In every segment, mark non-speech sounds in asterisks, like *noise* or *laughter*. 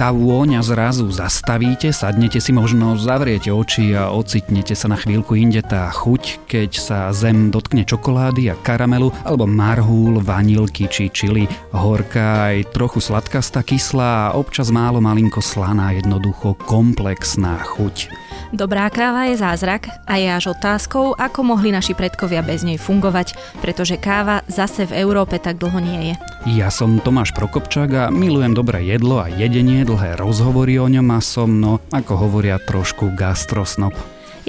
tá vôňa zrazu zastavíte, sadnete si možno, zavriete oči a ocitnete sa na chvíľku inde tá chuť, keď sa zem dotkne čokolády a karamelu alebo marhúl, vanilky či čili, horká aj trochu sladkastá, kyslá a občas málo malinko slaná, jednoducho komplexná chuť. Dobrá káva je zázrak a je až otázkou, ako mohli naši predkovia bez nej fungovať, pretože káva zase v Európe tak dlho nie je. Ja som Tomáš Prokopčák a milujem dobré jedlo a jedenie, dlhé rozhovory o ňom a som, no ako hovoria, trošku gastrosnop.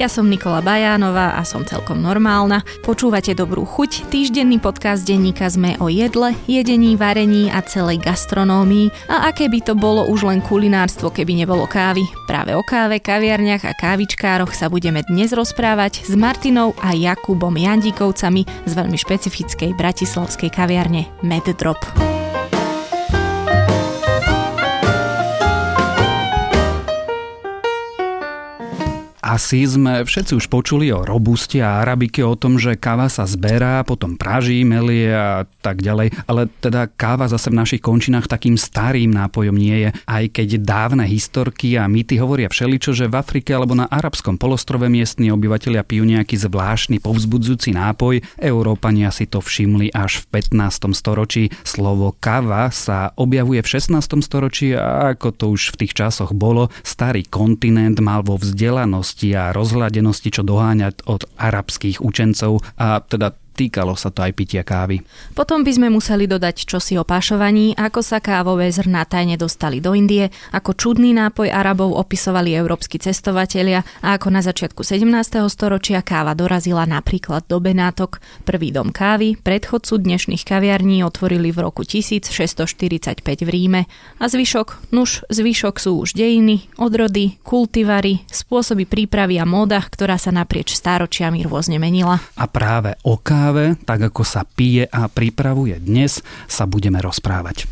Ja som Nikola Bajánová a som celkom normálna. Počúvate Dobrú chuť, týždenný podcast denníka sme o jedle, jedení, varení a celej gastronómii. A aké by to bolo už len kulinárstvo, keby nebolo kávy. Práve o káve, kaviarniach a kávičkároch sa budeme dnes rozprávať s Martinou a Jakubom Jandíkovcami z veľmi špecifickej bratislavskej kaviarne Med Drop. Asi sme všetci už počuli o robuste a arabike, o tom, že káva sa zberá, potom praží, melie a tak ďalej, ale teda káva zase v našich končinách takým starým nápojom nie je, aj keď dávne historky a mýty hovoria všeličo, že v Afrike alebo na arabskom polostrove miestni obyvateľia pijú nejaký zvláštny povzbudzujúci nápoj, Európania si to všimli až v 15. storočí. Slovo káva sa objavuje v 16. storočí a ako to už v tých časoch bolo, starý kontinent mal vo vzdelanosti a rozhľadenosti, čo doháňať od arabských učencov a teda týkalo sa to aj pitia kávy. Potom by sme museli dodať čosi o pašovaní, ako sa kávové zrná tajne dostali do Indie, ako čudný nápoj Arabov opisovali európsky cestovatelia a ako na začiatku 17. storočia káva dorazila napríklad do Benátok. Prvý dom kávy, predchodcu dnešných kaviarní otvorili v roku 1645 v Ríme a zvyšok, nuž zvyšok sú už dejiny, odrody, kultivary, spôsoby prípravy a móda, ktorá sa naprieč stáročiami rôzne menila. A práve o káve káve, tak ako sa pije a pripravuje dnes, sa budeme rozprávať.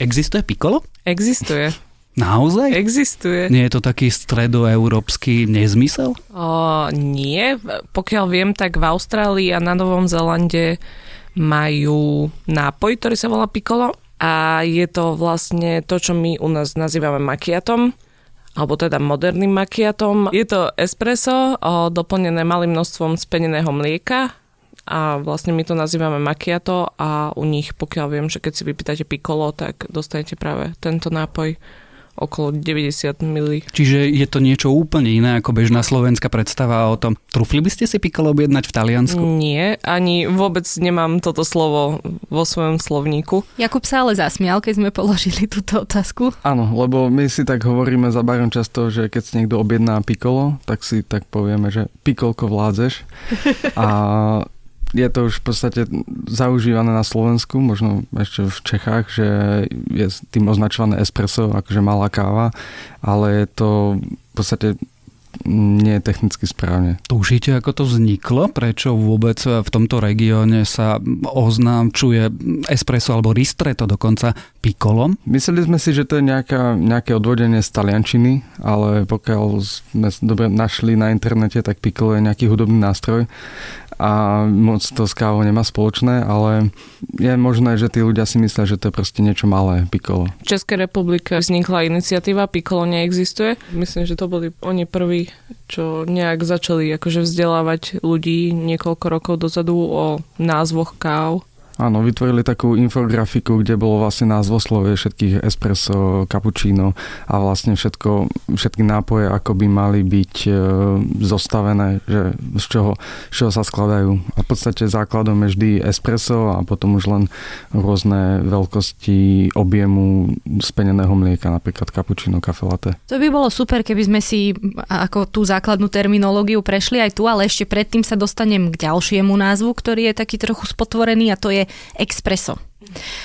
Existuje pikolo? Existuje. *laughs* Naozaj? Existuje. Nie je to taký stredoeurópsky nezmysel? O, nie. Pokiaľ viem, tak v Austrálii a na Novom Zelande majú nápoj, ktorý sa volá pikolo a je to vlastne to, čo my u nás nazývame makiatom alebo teda moderným makiatom. Je to espresso doplnené malým množstvom speneného mlieka a vlastne my to nazývame makiato a u nich, pokiaľ viem, že keď si vypýtate piccolo, tak dostanete práve tento nápoj okolo 90 ml. Čiže je to niečo úplne iné ako bežná slovenská predstava o tom. Trúfli by ste si pikolo objednať v Taliansku? Nie, ani vôbec nemám toto slovo vo svojom slovníku. Jakub sa ale zasmial, keď sme položili túto otázku. Áno, lebo my si tak hovoríme za barom často, že keď si niekto objedná pikolo, tak si tak povieme, že pikolko vládzeš. A je to už v podstate zaužívané na Slovensku, možno ešte v Čechách, že je tým označované espresso, akože malá káva, ale je to v podstate nie je technicky správne. Tušíte, ako to vzniklo? Prečo vôbec v tomto regióne sa oznámčuje espresso alebo ristretto dokonca pikolom? Mysleli sme si, že to je nejaká, nejaké odvodenie z taliančiny, ale pokiaľ sme dobre našli na internete, tak pikolo je nejaký hudobný nástroj a moc to s kávou nemá spoločné, ale je možné, že tí ľudia si myslia, že to je proste niečo malé, pikolo. V Českej republike vznikla iniciatíva Pikolo neexistuje. Myslím, že to boli oni prví, čo nejak začali akože vzdelávať ľudí niekoľko rokov dozadu o názvoch káv Áno, vytvorili takú infografiku, kde bolo vlastne názvoslovie všetkých espresso, cappuccino a vlastne všetko, všetky nápoje, ako by mali byť e, zostavené, že z čoho, z čoho sa skladajú. A v podstate základom je vždy espresso a potom už len rôzne veľkosti objemu speneného mlieka, napríklad cappuccino, kafe latte. To by bolo super, keby sme si ako tú základnú terminológiu prešli aj tu, ale ešte predtým sa dostanem k ďalšiemu názvu, ktorý je taký trochu spotvorený a to je Expresso.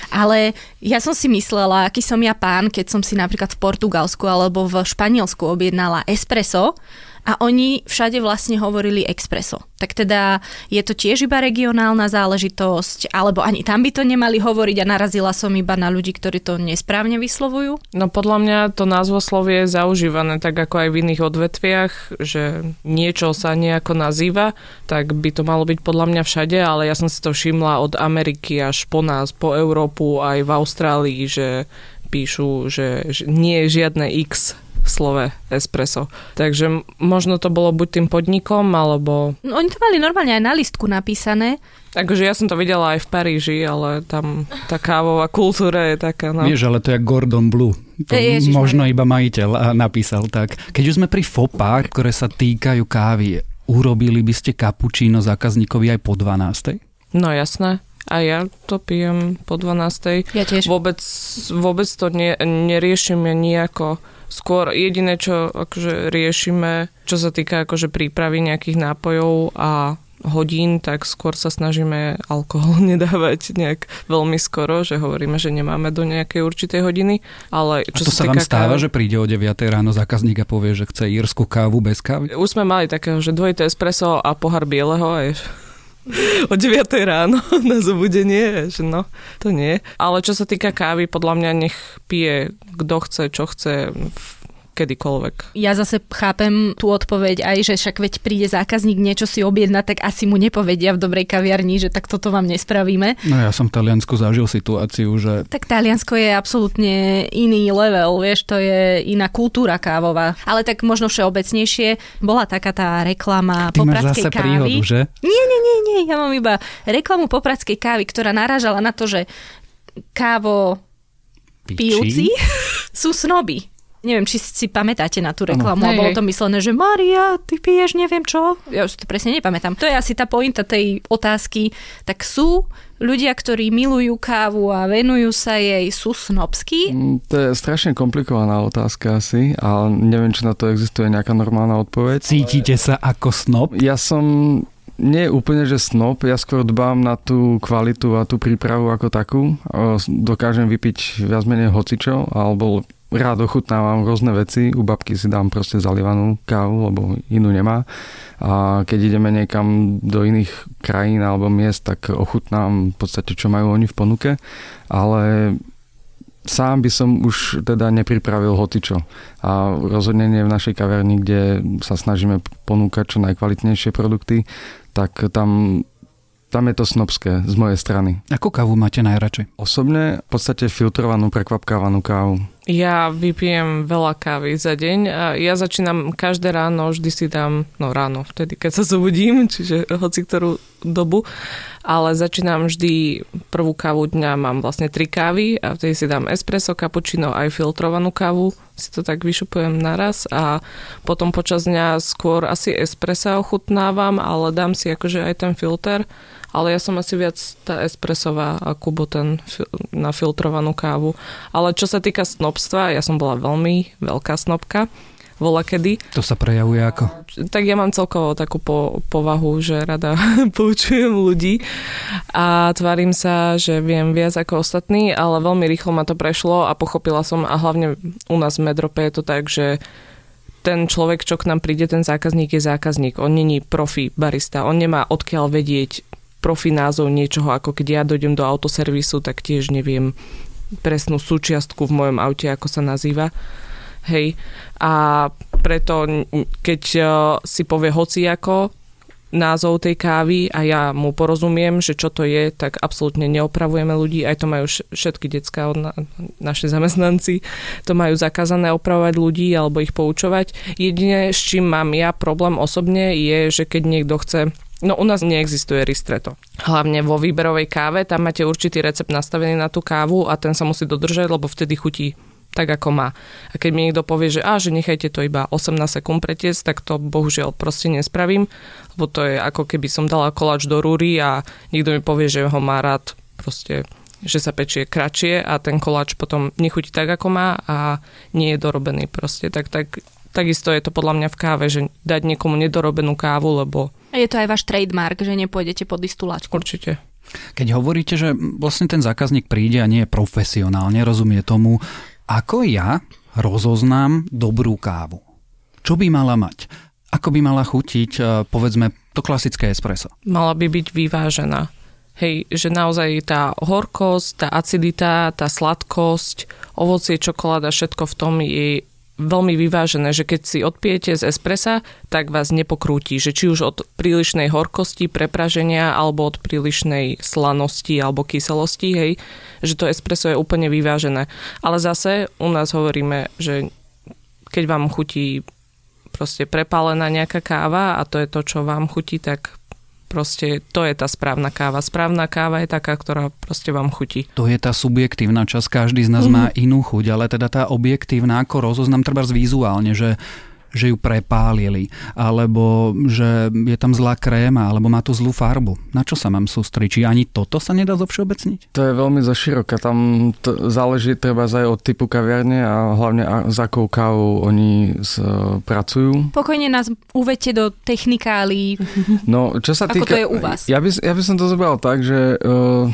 Ale ja som si myslela, aký som ja pán, keď som si napríklad v Portugalsku alebo v Španielsku objednala espresso, a oni všade vlastne hovorili expreso. Tak teda je to tiež iba regionálna záležitosť, alebo ani tam by to nemali hovoriť a narazila som iba na ľudí, ktorí to nesprávne vyslovujú? No podľa mňa to názvoslovie je zaužívané tak ako aj v iných odvetviach, že niečo sa nejako nazýva, tak by to malo byť podľa mňa všade, ale ja som si to všimla od Ameriky až po nás, po Európu, aj v Austrálii, že píšu, že nie je žiadne X v slove espresso. Takže možno to bolo buď tým podnikom, alebo... No, oni to mali normálne aj na listku napísané. Takže ja som to videla aj v Paríži, ale tam tá kávová kultúra je taká... No. Vieš, ale to je Gordon Blue. To Ježiš, možno iba majiteľ napísal tak. Keď už sme pri FOPA, ktoré sa týkajú kávy, urobili by ste kapučíno zákazníkovi aj po 12. No jasné. A ja to pijem po 12. Ja tiež. Vôbec, vôbec to ne, neriešim ja nejako Skôr jediné, čo akože riešime, čo sa týka akože prípravy nejakých nápojov a hodín, tak skôr sa snažíme alkohol *laughs* nedávať nejak veľmi skoro, že hovoríme, že nemáme do nejakej určitej hodiny. Ale čo a to sa, sa vám stáva, kávy, že príde o 9 ráno zákazník a povie, že chce írsku kávu bez kávy? Už sme mali takého, že dvojité espresso a pohár bieleho a je o 9 ráno *laughs* na zobudenie, že no, to nie. Ale čo sa týka kávy, podľa mňa nech pije kto chce, čo chce kedykoľvek. Ja zase chápem tú odpoveď aj, že však veď príde zákazník niečo si objednať, tak asi mu nepovedia v dobrej kaviarni, že tak toto vám nespravíme. No ja som v Taliansku zažil situáciu, že... Tak Taliansko je absolútne iný level, vieš, to je iná kultúra kávová. Ale tak možno všeobecnejšie bola taká tá reklama Ty popradskej kávy. Príhodu, že? Nie, nie, nie, nie, ja mám iba reklamu popradskej kávy, ktorá narážala na to, že kávo pijúci *laughs* sú snoby. Neviem, či si pamätáte na tú reklamu, a bolo to myslené, že Maria, ty piješ neviem čo. Ja už to presne nepamätám. To je asi tá pointa tej otázky. Tak sú ľudia, ktorí milujú kávu a venujú sa jej, sú snobskí? Mm, to je strašne komplikovaná otázka asi, ale neviem, či na to existuje nejaká normálna odpoveď. Cítite sa ako snob? Ja som nie úplne, že snob, ja skôr dbám na tú kvalitu a tú prípravu ako takú. Dokážem vypiť viac menej hocičo, alebo rád ochutnávam rôzne veci. U babky si dám proste zalievanú kávu, lebo inú nemá. A keď ideme niekam do iných krajín alebo miest, tak ochutnám v podstate, čo majú oni v ponuke. Ale sám by som už teda nepripravil hotičo. A rozhodne nie v našej kaverni, kde sa snažíme ponúkať čo najkvalitnejšie produkty, tak tam tam je to snobské z mojej strany. Akú kávu máte najradšej? Osobne v podstate filtrovanú, prekvapkávanú kávu. Ja vypijem veľa kávy za deň ja začínam každé ráno, vždy si dám, no ráno, vtedy keď sa zobudím, *laughs* čiže hoci ktorú dobu, ale začínam vždy prvú kávu dňa, mám vlastne tri kávy a vtedy si dám espresso, cappuccino aj filtrovanú kávu, si to tak vyšupujem naraz a potom počas dňa skôr asi espressa ochutnávam, ale dám si akože aj ten filter ale ja som asi viac tá espresová a Kubo ten na filtrovanú kávu. Ale čo sa týka snobstva, ja som bola veľmi veľká snobka vola kedy. To sa prejavuje ako? Tak ja mám celkovo takú po, povahu, že rada *laughs* poučujem ľudí a tvarím sa, že viem viac ako ostatní, ale veľmi rýchlo ma to prešlo a pochopila som a hlavne u nás v Medrope je to tak, že ten človek, čo k nám príde, ten zákazník je zákazník. On není profi barista. On nemá odkiaľ vedieť, profi názov niečoho, ako keď ja dojdem do autoservisu, tak tiež neviem presnú súčiastku v mojom aute, ako sa nazýva. Hej. A preto, keď e, si povie hociako názov tej kávy a ja mu porozumiem, že čo to je, tak absolútne neopravujeme ľudí. Aj to majú všetky detská od na, naši zamestnanci. To majú zakázané opravovať ľudí alebo ich poučovať. Jedine, s čím mám ja problém osobne, je, že keď niekto chce No u nás neexistuje ristretto. Hlavne vo výberovej káve, tam máte určitý recept nastavený na tú kávu a ten sa musí dodržať, lebo vtedy chutí tak, ako má. A keď mi niekto povie, že, á, že nechajte to iba 18 sekúnd pretiesť, tak to bohužiaľ proste nespravím, lebo to je ako keby som dala koláč do rúry a niekto mi povie, že ho má rád proste že sa pečie kratšie a ten koláč potom nechutí tak, ako má a nie je dorobený proste. Tak, tak takisto je to podľa mňa v káve, že dať niekomu nedorobenú kávu, lebo... A je to aj váš trademark, že nepôjdete pod istú lačku. Určite. Keď hovoríte, že vlastne ten zákazník príde a nie je profesionálne, rozumie tomu, ako ja rozoznám dobrú kávu. Čo by mala mať? Ako by mala chutiť, e, povedzme, to klasické espresso? Mala by byť vyvážená. Hej, že naozaj tá horkosť, tá acidita, tá sladkosť, ovocie, čokoláda, všetko v tom je veľmi vyvážené, že keď si odpijete z espressa, tak vás nepokrúti, že či už od prílišnej horkosti, prepraženia alebo od prílišnej slanosti alebo kyselosti, hej, že to espresso je úplne vyvážené. Ale zase u nás hovoríme, že keď vám chutí proste prepálená nejaká káva a to je to, čo vám chutí, tak proste to je tá správna káva. Správna káva je taká, ktorá proste vám chutí. To je tá subjektívna časť, každý z nás mm. má inú chuť, ale teda tá objektívna, ako rozoznám treba vizuálne, že že ju prepálili, alebo že je tam zlá kréma, alebo má tu zlú farbu. Na čo sa mám sústrediť? Či ani toto sa nedá zo všeobecniť? To je veľmi zaširoka. Tam to záleží treba aj od typu kaviarne a hlavne za akou kávou oni s, pracujú. Pokojne nás uvete do technikálií. No, čo sa týka... Ako to je u vás? Ja by, ja by som to zobral tak, že uh,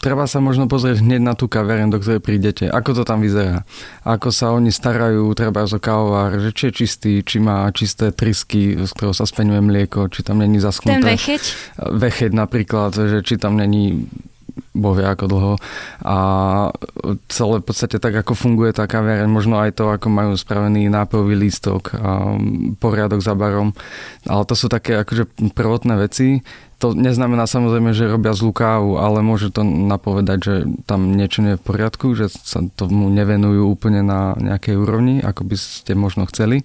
treba sa možno pozrieť hneď na tú kaviareň, do ktorej prídete. Ako to tam vyzerá. Ako sa oni starajú, treba zo kávovár, že či je čistý, či má čisté trysky, z ktorého sa speňuje mlieko, či tam není zaschnuté. Ten vecheť? Vecheť napríklad, že či tam není boh vie ako dlho. A celé v podstate tak, ako funguje tá kaviareň, možno aj to, ako majú spravený nápojový lístok a poriadok za barom. Ale to sú také akože prvotné veci. To neznamená samozrejme, že robia zlú kávu, ale môže to napovedať, že tam niečo nie je v poriadku, že sa tomu nevenujú úplne na nejakej úrovni, ako by ste možno chceli.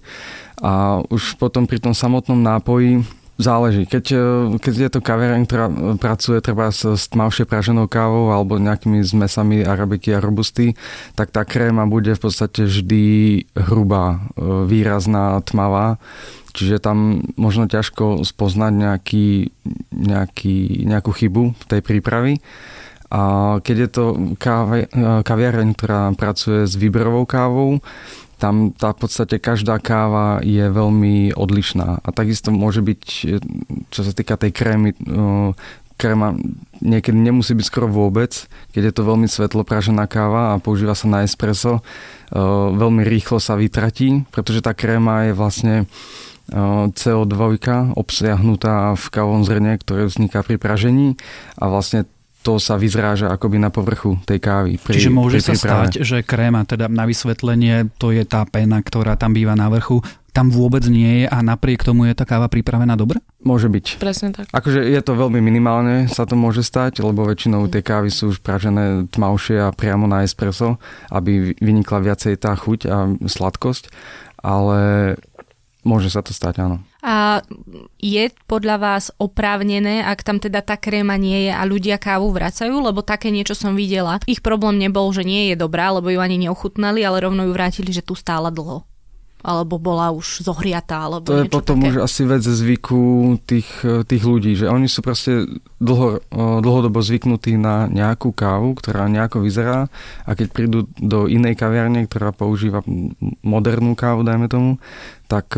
A už potom pri tom samotnom nápoji Záleží. Keď, e, keď je to kaviareň, ktorá pracuje treba s, s tmavšie praženou kávou alebo nejakými zmesami arabiky a robusty, tak tá kréma bude v podstate vždy hrubá, e, výrazná, tmavá. Čiže tam možno ťažko spoznať nejaký, nejaký, nejakú chybu v tej prípravy. A keď je to káve, kaviareň, ktorá pracuje s výberovou kávou, tam tá v podstate každá káva je veľmi odlišná. A takisto môže byť, čo sa týka tej krémy, kréma niekedy nemusí byť skoro vôbec, keď je to veľmi svetlo káva a používa sa na espresso, veľmi rýchlo sa vytratí, pretože tá kréma je vlastne CO2 obsiahnutá v kávom zrne, ktoré vzniká pri pražení a vlastne to sa vyzráža akoby na povrchu tej kávy. Pri, Čiže môže pri sa stať, že kréma, teda na vysvetlenie, to je tá pena, ktorá tam býva na vrchu, tam vôbec nie je a napriek tomu je tá káva pripravená dobre? Môže byť. Presne tak. Akože je to veľmi minimálne, sa to môže stať, lebo väčšinou tie kávy sú už pražené tmavšie a priamo na espresso, aby vynikla viacej tá chuť a sladkosť, ale môže sa to stať, áno. A je podľa vás oprávnené, ak tam teda tá kréma nie je a ľudia kávu vracajú? Lebo také niečo som videla. Ich problém nebol, že nie je dobrá, lebo ju ani neochutnali, ale rovno ju vrátili, že tu stála dlho alebo bola už zohriatá, alebo To je potom také. už asi vec zvyku tých, tých ľudí, že oni sú proste dlho, dlhodobo zvyknutí na nejakú kávu, ktorá nejako vyzerá a keď prídu do inej kaviarne, ktorá používa modernú kávu, dajme tomu, tak,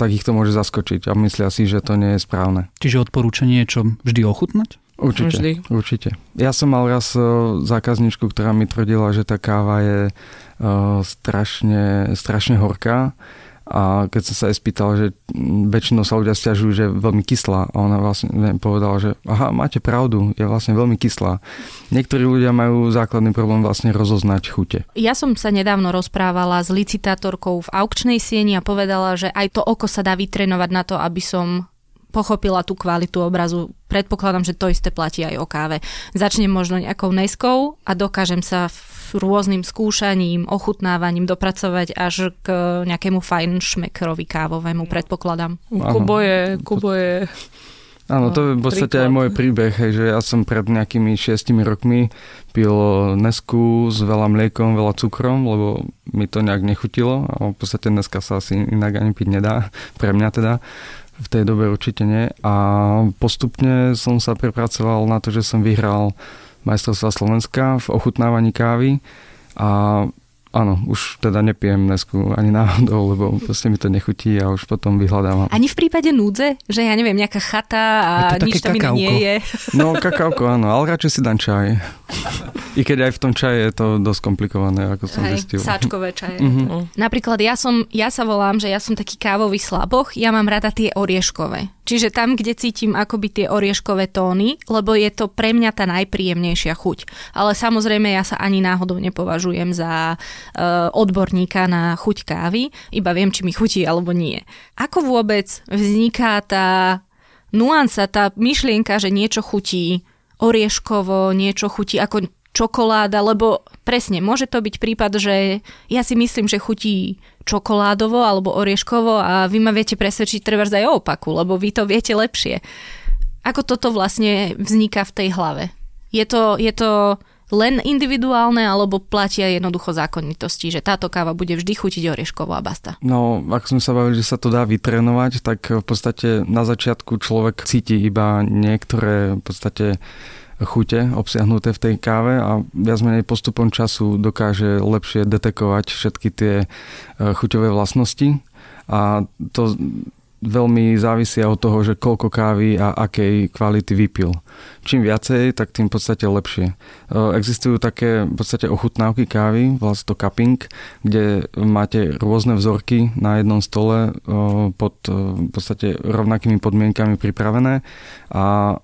tak ich to môže zaskočiť a myslia si, že to nie je správne. Čiže odporúčanie je čo, vždy ochutnať? Určite, Vždy. určite. Ja som mal raz zákazničku, ktorá mi tvrdila, že tá káva je strašne, strašne horká a keď som sa aj spýtal, že väčšinou sa ľudia stiažujú, že je veľmi kyslá a ona vlastne povedala, že aha, máte pravdu, je vlastne veľmi kyslá. Niektorí ľudia majú základný problém vlastne rozoznať chute. Ja som sa nedávno rozprávala s licitátorkou v aukčnej sieni a povedala, že aj to oko sa dá vytrenovať na to, aby som pochopila tú kvalitu obrazu. Predpokladám, že to isté platí aj o káve. Začnem možno nejakou neskou a dokážem sa rôznym skúšaním, ochutnávaním dopracovať až k nejakému fajn šmekrovi kávovému, predpokladám. Kubo je, Kubo je Áno, to je v podstate príklad. aj môj príbeh, že ja som pred nejakými šiestimi rokmi pil nesku s veľa mliekom, veľa cukrom, lebo mi to nejak nechutilo a v podstate dneska sa asi inak ani piť nedá, *laughs* pre mňa teda v tej dobe určite nie. A postupne som sa prepracoval na to, že som vyhral majstrovstva Slovenska v ochutnávaní kávy a áno, už teda nepijem nesku ani náhodou, lebo proste mi to nechutí a už potom vyhľadávam. Ani v prípade núdze, že ja neviem, nejaká chata a nič tam iné nie je. No, kakauko, áno, ale radšej si dám čaj. *laughs* I keď aj v tom čaji je to dosť komplikované, ako som Hej, zistil. Sáčkové čaje. Mm-hmm. Napríklad ja som, ja sa volám, že ja som taký kávový slaboch, ja mám rada tie orieškové. Čiže tam, kde cítim akoby tie orieškové tóny, lebo je to pre mňa tá najpríjemnejšia chuť. Ale samozrejme ja sa ani náhodou nepovažujem za uh, odborníka na chuť kávy, iba viem, či mi chutí alebo nie. Ako vôbec vzniká tá nuansa, tá myšlienka, že niečo chutí orieškovo, niečo chutí ako čokoláda, lebo presne, môže to byť prípad, že ja si myslím, že chutí čokoládovo alebo orieškovo a vy ma viete presvedčiť treba aj o opaku, lebo vy to viete lepšie. Ako toto vlastne vzniká v tej hlave? Je to, je to len individuálne, alebo platia jednoducho zákonitosti, že táto káva bude vždy chutiť orieškovo a basta? No, ako sme sa bavili, že sa to dá vytrénovať, tak v podstate na začiatku človek cíti iba niektoré v podstate chute obsiahnuté v tej káve a viac menej postupom času dokáže lepšie detekovať všetky tie e, chuťové vlastnosti a to veľmi závisia od toho, že koľko kávy a akej kvality vypil. Čím viacej, tak tým v podstate lepšie. E, existujú také v podstate ochutnávky kávy, vlastne to cupping, kde máte rôzne vzorky na jednom stole e, pod v podstate rovnakými podmienkami pripravené a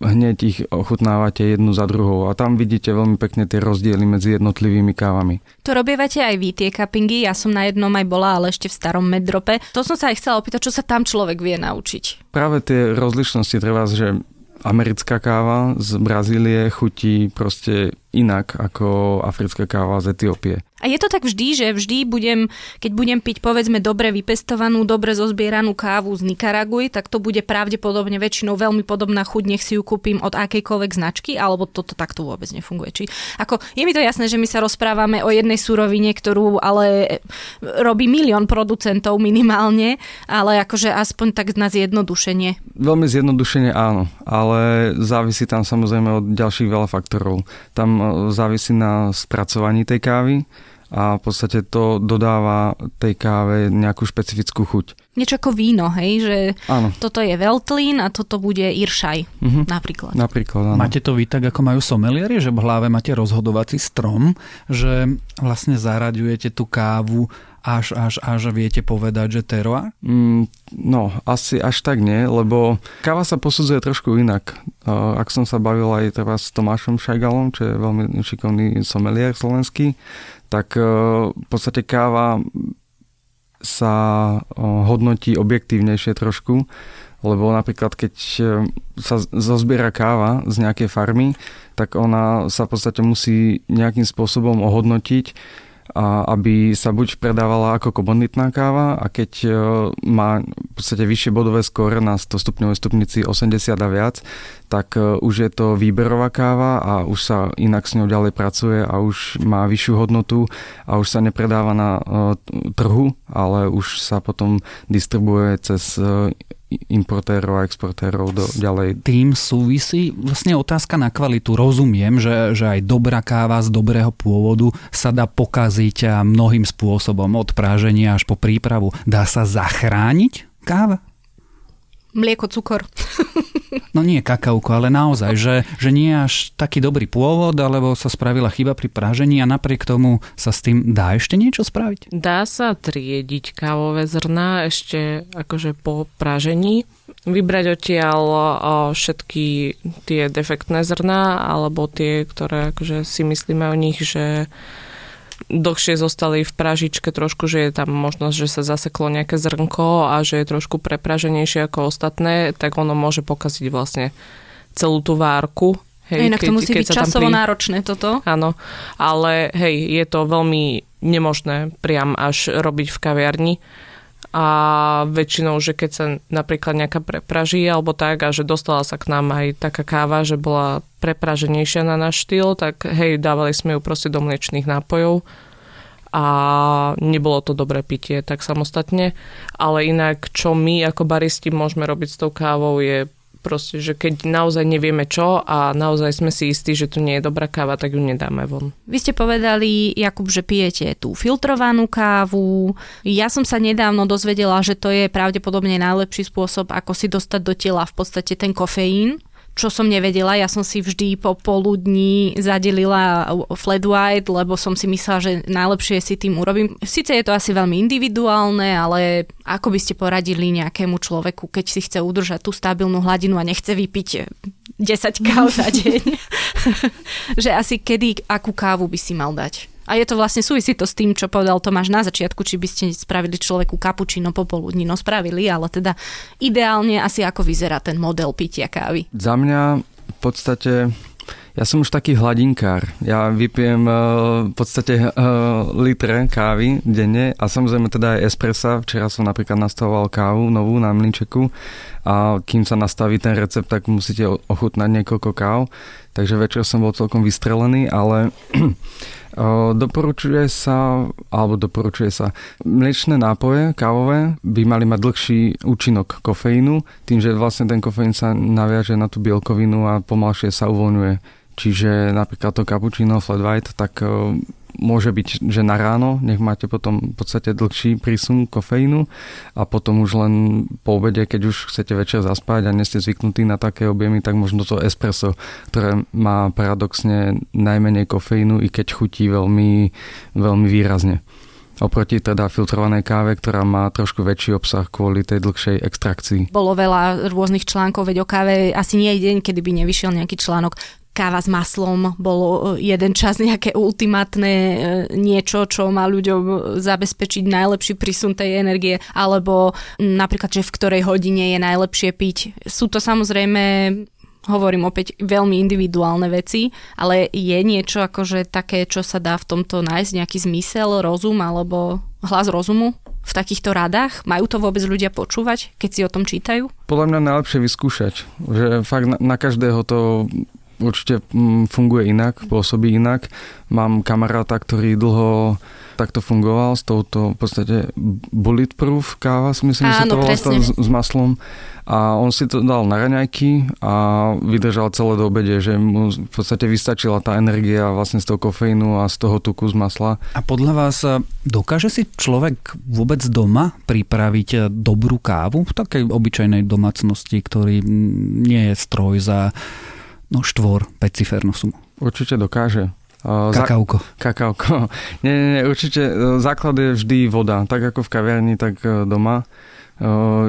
hneď ich ochutnávate jednu za druhou a tam vidíte veľmi pekne tie rozdiely medzi jednotlivými kávami. To robievate aj vy, tie cuppingy, ja som na jednom aj bola, ale ešte v starom medrope. To som sa aj chcela opýtať, čo sa tam človek vie naučiť. Práve tie rozlišnosti treba, že americká káva z Brazílie chutí proste inak ako africká káva z Etiópie. A je to tak vždy, že vždy budem, keď budem piť povedzme dobre vypestovanú, dobre zozbieranú kávu z Nikaraguj, tak to bude pravdepodobne väčšinou veľmi podobná chuť, nech si ju kúpim od akejkoľvek značky, alebo toto takto vôbec nefunguje. Či, ako, je mi to jasné, že my sa rozprávame o jednej surovine, ktorú ale robí milión producentov minimálne, ale akože aspoň tak na zjednodušenie. Veľmi zjednodušenie áno, ale závisí tam samozrejme od ďalších veľa faktorov. Tam závisí na spracovaní tej kávy a v podstate to dodáva tej káve nejakú špecifickú chuť. Niečo ako víno, hej? Že áno. toto je Veltlín a toto bude Iršaj uh-huh. napríklad. Napríklad, áno. Máte to vy tak, ako majú somelieri, že v hlave máte rozhodovací strom, že vlastne zaraďujete tú kávu až, až, až viete povedať, že terroir? Mm, no, asi až tak nie, lebo káva sa posudzuje trošku inak. Uh, ak som sa bavil aj teraz s Tomášom Šajgalom, čo je veľmi šikovný somelier slovenský, tak uh, v podstate káva sa uh, hodnotí objektívnejšie trošku, lebo napríklad keď sa zozbiera káva z nejakej farmy, tak ona sa v podstate musí nejakým spôsobom ohodnotiť a aby sa buď predávala ako komoditná káva a keď e, má v podstate vyššie bodové skóre na 100 stupňovej stupnici 80 a viac, tak e, už je to výberová káva a už sa inak s ňou ďalej pracuje a už má vyššiu hodnotu a už sa nepredáva na e, trhu, ale už sa potom distribuje cez importérov a exportérov do, ďalej. Tým súvisí vlastne otázka na kvalitu. Rozumiem, že, že aj dobrá káva z dobrého pôvodu sa dá pokaziť mnohým spôsobom, od práženia až po prípravu. Dá sa zachrániť káva? Mlieko, cukor. *laughs* No nie kakauko, ale naozaj, že, že nie je až taký dobrý pôvod, alebo sa spravila chyba pri pražení a napriek tomu sa s tým dá ešte niečo spraviť? Dá sa triediť kávové zrná ešte akože po pražení. Vybrať odtiaľ všetky tie defektné zrná, alebo tie, ktoré akože si myslíme o nich, že dlhšie zostali v pražičke trošku, že je tam možnosť, že sa zaseklo nejaké zrnko a že je trošku prepraženejšie ako ostatné, tak ono môže pokaziť vlastne celú tú várku. Hej, Inak to musí keď byť časovo pri... náročné toto. Áno, ale hej, je to veľmi nemožné priam až robiť v kaviarni a väčšinou, že keď sa napríklad nejaká prepraží alebo tak a že dostala sa k nám aj taká káva, že bola prepraženejšia na náš štýl, tak hej, dávali sme ju proste do mliečných nápojov a nebolo to dobré pitie tak samostatne, ale inak čo my ako baristi môžeme robiť s tou kávou je Proste, že keď naozaj nevieme čo a naozaj sme si istí, že tu nie je dobrá káva, tak ju nedáme von. Vy ste povedali, Jakub, že pijete tú filtrovanú kávu. Ja som sa nedávno dozvedela, že to je pravdepodobne najlepší spôsob, ako si dostať do tela v podstate ten kofeín čo som nevedela. Ja som si vždy po poludní zadelila flat white, lebo som si myslela, že najlepšie si tým urobím. Sice je to asi veľmi individuálne, ale ako by ste poradili nejakému človeku, keď si chce udržať tú stabilnú hladinu a nechce vypiť 10 káv za deň, *laughs* *laughs* že asi kedy akú kávu by si mal dať? A je to vlastne súvisí to s tým, čo povedal Tomáš na začiatku, či by ste spravili človeku kapučino popoludní. No spravili, ale teda ideálne asi ako vyzerá ten model pitia kávy. Za mňa v podstate ja som už taký hladinkár. Ja vypijem uh, v podstate uh, litre kávy denne a samozrejme teda aj espressa. Včera som napríklad nastavoval kávu novú na mlinčeku a kým sa nastaví ten recept, tak musíte ochutnať niekoľko káv. Takže večer som bol celkom vystrelený, ale *clears throat* Doporučuje sa, alebo doporučuje sa, mliečne nápoje, kávové, by mali mať dlhší účinok kofeínu, tým, že vlastne ten kofeín sa naviaže na tú bielkovinu a pomalšie sa uvoľňuje. Čiže napríklad to cappuccino, flat white, tak môže byť, že na ráno, nech máte potom v podstate dlhší prísun kofeínu a potom už len po obede, keď už chcete večer zaspať a nie ste zvyknutí na také objemy, tak možno to espresso, ktoré má paradoxne najmenej kofeínu, i keď chutí veľmi, veľmi výrazne. Oproti teda filtrovanej káve, ktorá má trošku väčší obsah kvôli tej dlhšej extrakcii. Bolo veľa rôznych článkov, veď o káve asi nie je deň, kedy by nevyšiel nejaký článok káva s maslom bolo e, jeden čas nejaké ultimátne e, niečo, čo má ľuďom zabezpečiť najlepší prísun tej energie, alebo napríklad, že v ktorej hodine je najlepšie piť. Sú to samozrejme hovorím opäť veľmi individuálne veci, ale je niečo akože také, čo sa dá v tomto nájsť, nejaký zmysel, rozum alebo hlas rozumu v takýchto radách? Majú to vôbec ľudia počúvať, keď si o tom čítajú? Podľa mňa najlepšie vyskúšať, že fakt na, na každého to určite mm, funguje inak, pôsobí inak. Mám kamaráta, ktorý dlho takto fungoval s touto v podstate bulletproof káva, si myslím, Áno, že sa to volá s, s maslom. A on si to dal na raňajky a vydržal celé do obede, že mu v podstate vystačila tá energia vlastne z toho kofeínu a z toho tuku z masla. A podľa vás e, dokáže si človek vôbec doma pripraviť e, dobrú kávu v takej obyčajnej domácnosti, ktorý nie je stroj za no štvor, 5 cifernú sumu. Určite dokáže. Kakauko. Kakauko. *laughs* Nie, nie, nie, určite e, základ je vždy voda. Tak ako v kaviarni, tak e, doma. E,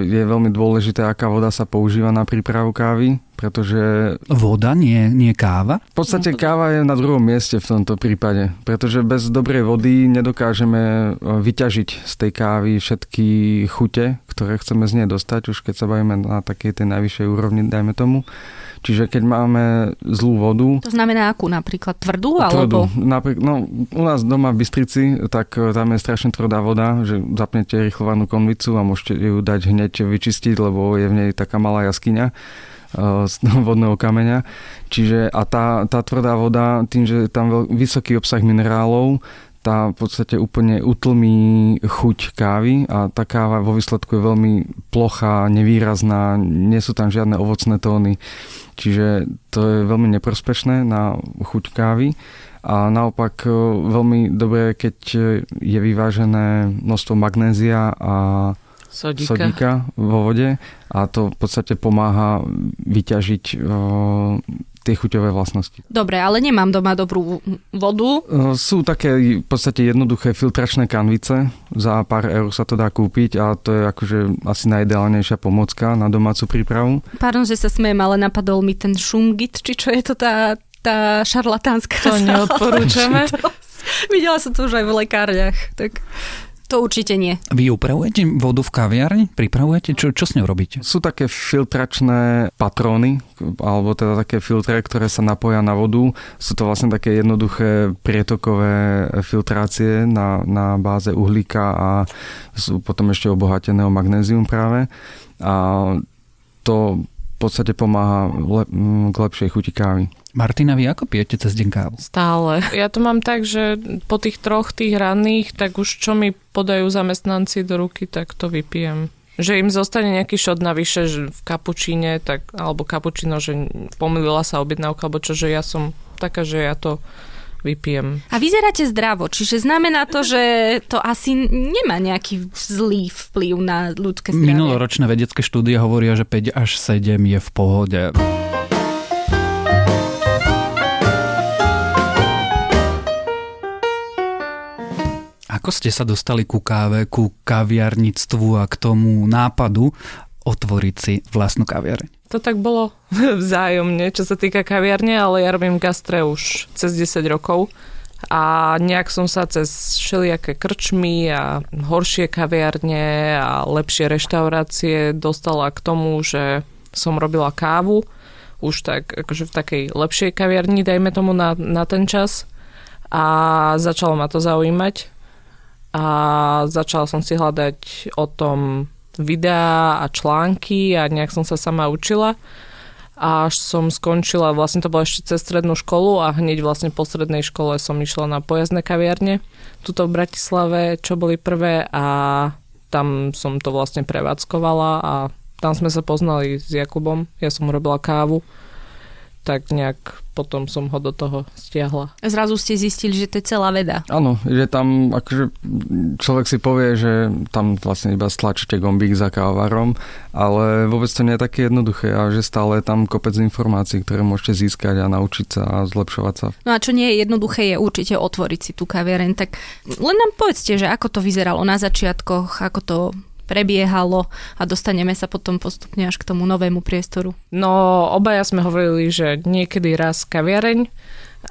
je veľmi dôležité, aká voda sa používa na prípravu kávy, pretože... Voda, nie, nie káva? V podstate káva je na druhom mieste v tomto prípade, pretože bez dobrej vody nedokážeme vyťažiť z tej kávy všetky chute, ktoré chceme z nej dostať, už keď sa bavíme na takej tej najvyššej úrovni, dajme tomu. Čiže keď máme zlú vodu... To znamená akú napríklad? Tvrdú? Alebo... Napríklad, no, u nás doma v Bystrici, tak e, tam je strašne tvrdá voda, že zapnete rýchlovanú konvicu a môžete ju dať hneď vyčistiť, lebo je v nej taká malá jaskyňa e, z vodného kameňa. Čiže a tá, tá tvrdá voda, tým, že je tam vysoký obsah minerálov, tá v podstate úplne utlmí chuť kávy a tá káva vo výsledku je veľmi plochá, nevýrazná, nie sú tam žiadne ovocné tóny, čiže to je veľmi neprospešné na chuť kávy a naopak e, veľmi dobré, keď je vyvážené množstvo magnézia a sodíka. sodíka vo vode a to v podstate pomáha vyťažiť e, tie chuťové vlastnosti. Dobre, ale nemám doma dobrú vodu. Sú také v podstate jednoduché filtračné kanvice. Za pár eur sa to dá kúpiť a to je akože asi najideálnejšia pomocka na domácu prípravu. Pardon, že sa smiem, ale napadol mi ten šumgit, či čo je to tá, tá šarlatánska To *laughs* neodporúčame. Videla som to už aj v lekárniach. Tak to určite nie. Vy upravujete vodu v kaviarni? Pripravujete? Čo, čo s ňou robíte? Sú také filtračné patróny, alebo teda také filtre, ktoré sa napoja na vodu. Sú to vlastne také jednoduché prietokové filtrácie na, na báze uhlíka a sú potom ešte obohatené o magnézium práve. A to v podstate pomáha le, k lepšej chuti kávy. Martina, vy ako pijete cez deň kávu? Stále. Ja to mám tak, že po tých troch tých ranných, tak už čo mi podajú zamestnanci do ruky, tak to vypijem. že im zostane nejaký šot navyše že v kapučíne, tak, alebo kapučino, že pomýlila sa objednávka, alebo čo, že ja som taká, že ja to vypijem. A vyzeráte zdravo, čiže znamená to, že to asi nemá nejaký zlý vplyv na ľudské zdravie. Minuloročné vedecké štúdie hovoria, že 5 až 7 je v pohode. Ako ste sa dostali ku káve, ku kaviarnictvu a k tomu nápadu otvoriť si vlastnú kaviareň? To tak bolo *laughs* vzájomne, čo sa týka kaviarne, ale ja robím gastre už cez 10 rokov a nejak som sa cez všelijaké krčmy a horšie kaviarne a lepšie reštaurácie dostala k tomu, že som robila kávu už tak akože v takej lepšej kaviarni, dajme tomu na, na ten čas a začalo ma to zaujímať a začala som si hľadať o tom videá a články a nejak som sa sama učila. Až som skončila, vlastne to bolo ešte cez strednú školu a hneď vlastne po strednej škole som išla na pojazdné kaviarne tuto v Bratislave, čo boli prvé a tam som to vlastne prevádzkovala a tam sme sa poznali s Jakubom. Ja som robila kávu tak nejak potom som ho do toho stiahla. Zrazu ste zistili, že to je celá veda. Áno, že tam akože človek si povie, že tam vlastne iba stlačíte gombík za kávarom, ale vôbec to nie je také jednoduché a že stále je tam kopec informácií, ktoré môžete získať a naučiť sa a zlepšovať sa. No a čo nie je jednoduché, je určite otvoriť si tú kaviareň. Tak len nám povedzte, že ako to vyzeralo na začiatkoch, ako to prebiehalo a dostaneme sa potom postupne až k tomu novému priestoru. No, obaja sme hovorili, že niekedy raz kaviareň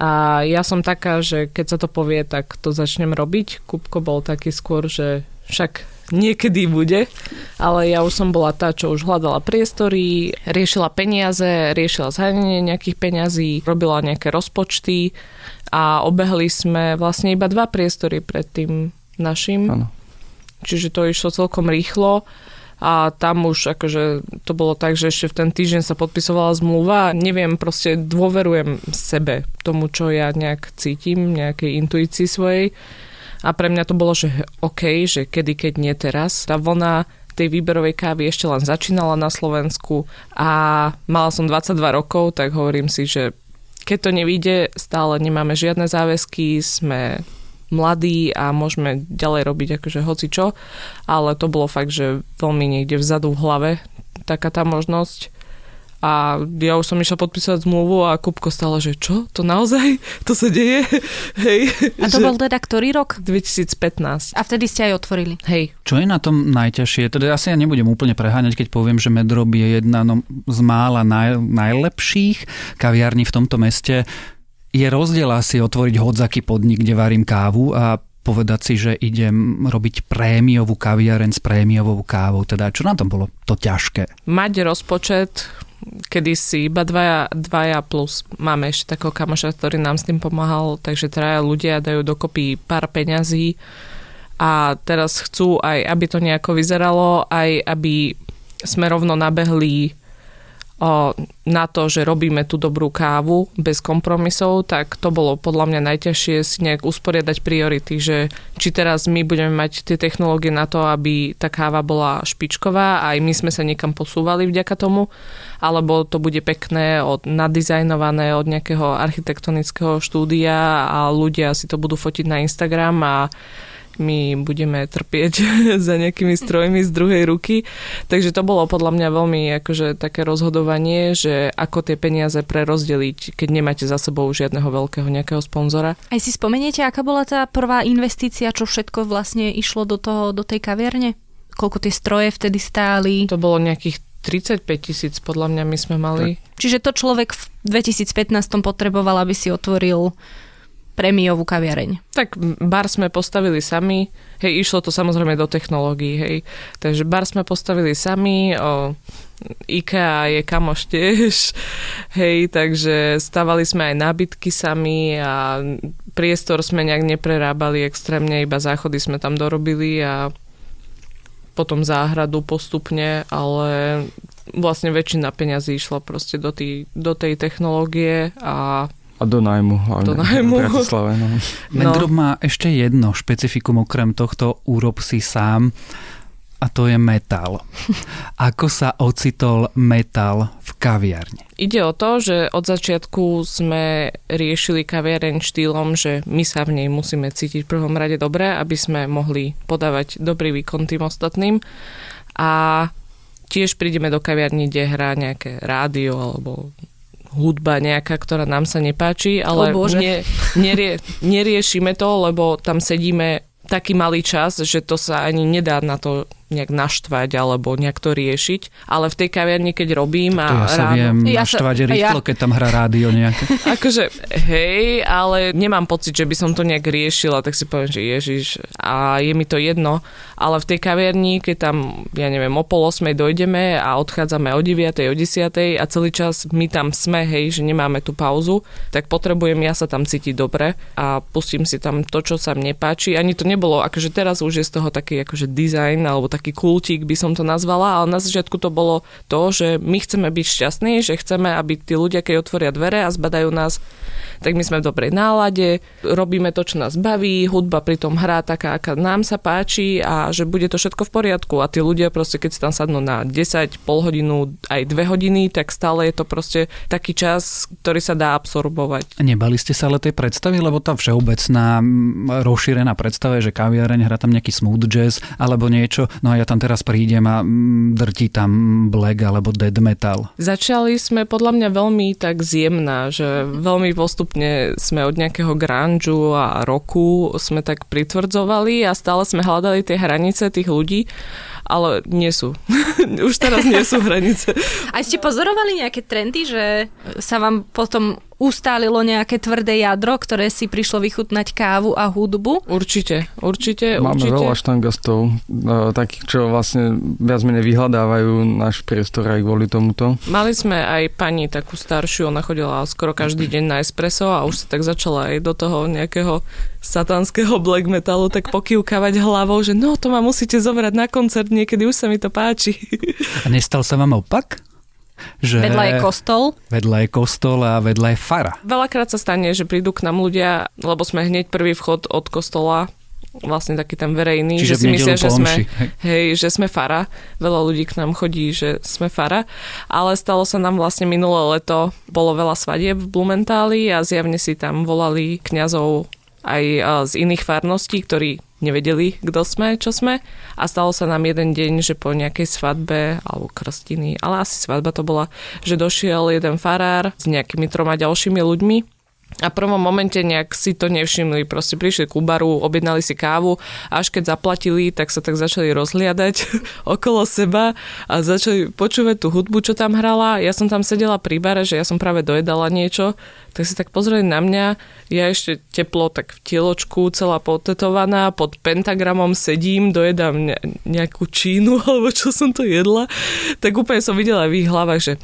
a ja som taká, že keď sa to povie, tak to začnem robiť. Kupko bol taký skôr, že však niekedy bude, ale ja už som bola tá, čo už hľadala priestory, riešila peniaze, riešila zhanenie nejakých peňazí, robila nejaké rozpočty a obehli sme vlastne iba dva priestory pred tým našim. Ano čiže to išlo celkom rýchlo a tam už akože to bolo tak, že ešte v ten týždeň sa podpisovala zmluva. Neviem, proste dôverujem sebe, tomu, čo ja nejak cítim, nejakej intuícii svojej. A pre mňa to bolo, že OK, že kedy, keď nie teraz. Tá vlna tej výberovej kávy ešte len začínala na Slovensku a mala som 22 rokov, tak hovorím si, že keď to nevíde, stále nemáme žiadne záväzky, sme mladí a môžeme ďalej robiť akože hoci čo, ale to bolo fakt, že veľmi niekde vzadu v hlave taká tá možnosť a ja už som išla podpísať zmluvu a Kupko stále, že čo? To naozaj? To sa deje? *laughs* Hej. A to že... bol teda ktorý rok? 2015. A vtedy ste aj otvorili? Hej. Čo je na tom najťažšie? Teda asi ja nebudem úplne preháňať, keď poviem, že Medrob je jedna no, z mála naj, najlepších kaviarní v tomto meste je rozdiel asi otvoriť hodzaky podnik, kde varím kávu a povedať si, že idem robiť prémiovú kaviareň s prémiovou kávou. Teda čo na tom bolo to ťažké? Mať rozpočet, kedy si iba dvaja, dvaja plus máme ešte takého kamoša, ktorý nám s tým pomáhal, takže traja ľudia dajú dokopy pár peňazí a teraz chcú aj, aby to nejako vyzeralo, aj aby sme rovno nabehli na to, že robíme tú dobrú kávu bez kompromisov, tak to bolo podľa mňa najťažšie si nejak usporiadať priority, že či teraz my budeme mať tie technológie na to, aby tá káva bola špičková a aj my sme sa niekam posúvali vďaka tomu, alebo to bude pekné, od, nadizajnované od nejakého architektonického štúdia a ľudia si to budú fotiť na Instagram a my budeme trpieť *laughs* za nejakými strojmi z druhej ruky. Takže to bolo podľa mňa veľmi akože také rozhodovanie, že ako tie peniaze prerozdeliť, keď nemáte za sebou žiadneho veľkého nejakého sponzora. Aj si spomeniete, aká bola tá prvá investícia, čo všetko vlastne išlo do, toho, do tej kaviarne? Koľko tie stroje vtedy stáli? To bolo nejakých 35 tisíc podľa mňa my sme mali. Čiže to človek v 2015 potreboval, aby si otvoril prémiovú kaviareň. Tak bar sme postavili sami, hej, išlo to samozrejme do technológií, hej. Takže bar sme postavili sami, o, IKEA je kamoš tiež, *laughs* hej, takže stavali sme aj nábytky sami a priestor sme nejak neprerábali extrémne, iba záchody sme tam dorobili a potom záhradu postupne, ale vlastne väčšina peňazí išla proste do, tý, do tej technológie a a do nájmu. Do nájmu. Bratislave, no. Mendrop má ešte jedno špecifikum okrem tohto urob si sám. a to je metal. *laughs* Ako sa ocitol metal v kaviarni? Ide o to, že od začiatku sme riešili kaviareň štýlom, že my sa v nej musíme cítiť v prvom rade dobre, aby sme mohli podávať dobrý výkon tým ostatným. A tiež prídeme do kaviarni, kde hrá nejaké rádio alebo hudba nejaká, ktorá nám sa nepáči, ale nie, nerie, neriešime to, lebo tam sedíme taký malý čas, že to sa ani nedá na to nejak naštvať alebo nejak to riešiť, ale v tej kaviarni, keď robím a to ja sa ráno... viem ja naštvať sa, rýchlo, ja... keď tam hrá rádio nejaké. *laughs* akože hej, ale nemám pocit, že by som to nejak riešila, tak si poviem, že ježiš a je mi to jedno, ale v tej kaviarni, keď tam, ja neviem, o pol osmej dojdeme a odchádzame o 9, o 10 a celý čas my tam sme, hej, že nemáme tú pauzu, tak potrebujem ja sa tam cítiť dobre a pustím si tam to, čo sa mne páči. Ani to nebolo, akože teraz už je z toho taký akože design alebo taký kultík by som to nazvala, ale na začiatku to bolo to, že my chceme byť šťastní, že chceme, aby tí ľudia, keď otvoria dvere a zbadajú nás, tak my sme v dobrej nálade, robíme to, čo nás baví, hudba pritom hrá taká, aká nám sa páči a že bude to všetko v poriadku a tí ľudia proste, keď si tam sadnú na 10, pol hodinu, aj 2 hodiny, tak stále je to proste taký čas, ktorý sa dá absorbovať. Nebali ste sa ale tej predstavy, lebo tá všeobecná rozšírená predstava je, že kaviareň hrá tam nejaký smooth jazz alebo niečo, no a ja tam teraz prídem a mm, drtí tam black alebo dead metal. Začali sme podľa mňa veľmi tak zjemná, že veľmi postupne sme od nejakého grunge a roku sme tak pritvrdzovali a stále sme hľadali tie hranice tých ľudí ale nie sú. *laughs* Už teraz nie sú hranice. A ste pozorovali nejaké trendy, že sa vám potom ustálilo nejaké tvrdé jadro, ktoré si prišlo vychutnať kávu a hudbu? Určite, určite. Máme určite. veľa štangastov, e, takých, čo vlastne viac menej vyhľadávajú náš priestor aj kvôli tomuto. Mali sme aj pani takú staršiu, ona chodila skoro každý deň na espresso a už sa tak začala aj do toho nejakého satanského black metalu tak pokývkavať hlavou, že no to ma musíte zobrať na koncert, niekedy už sa mi to páči. A nestal sa vám opak? Že vedľa je kostol. Vedľa je kostol a vedľa je fara. Veľakrát sa stane, že prídu k nám ľudia, lebo sme hneď prvý vchod od kostola vlastne taký ten verejný, Čiže že si myslia, že sme, hej. hej, že sme fara. Veľa ľudí k nám chodí, že sme fara. Ale stalo sa nám vlastne minulé leto, bolo veľa svadieb v Blumentáli a zjavne si tam volali kňazov aj z iných farností, ktorí nevedeli, kto sme, čo sme. A stalo sa nám jeden deň, že po nejakej svadbe, alebo krstiny, ale asi svadba to bola, že došiel jeden farár s nejakými troma ďalšími ľuďmi a v prvom momente nejak si to nevšimli, proste prišli ku baru, objednali si kávu, až keď zaplatili, tak sa tak začali rozhliadať *laughs* okolo seba a začali počúvať tú hudbu, čo tam hrala. Ja som tam sedela pri bare, že ja som práve dojedala niečo, tak si tak pozreli na mňa, ja ešte teplo, tak v tieločku, celá potetovaná, pod pentagramom sedím, dojedám nejakú čínu, *laughs* alebo čo som to jedla, tak úplne som videla v ich hlavách, že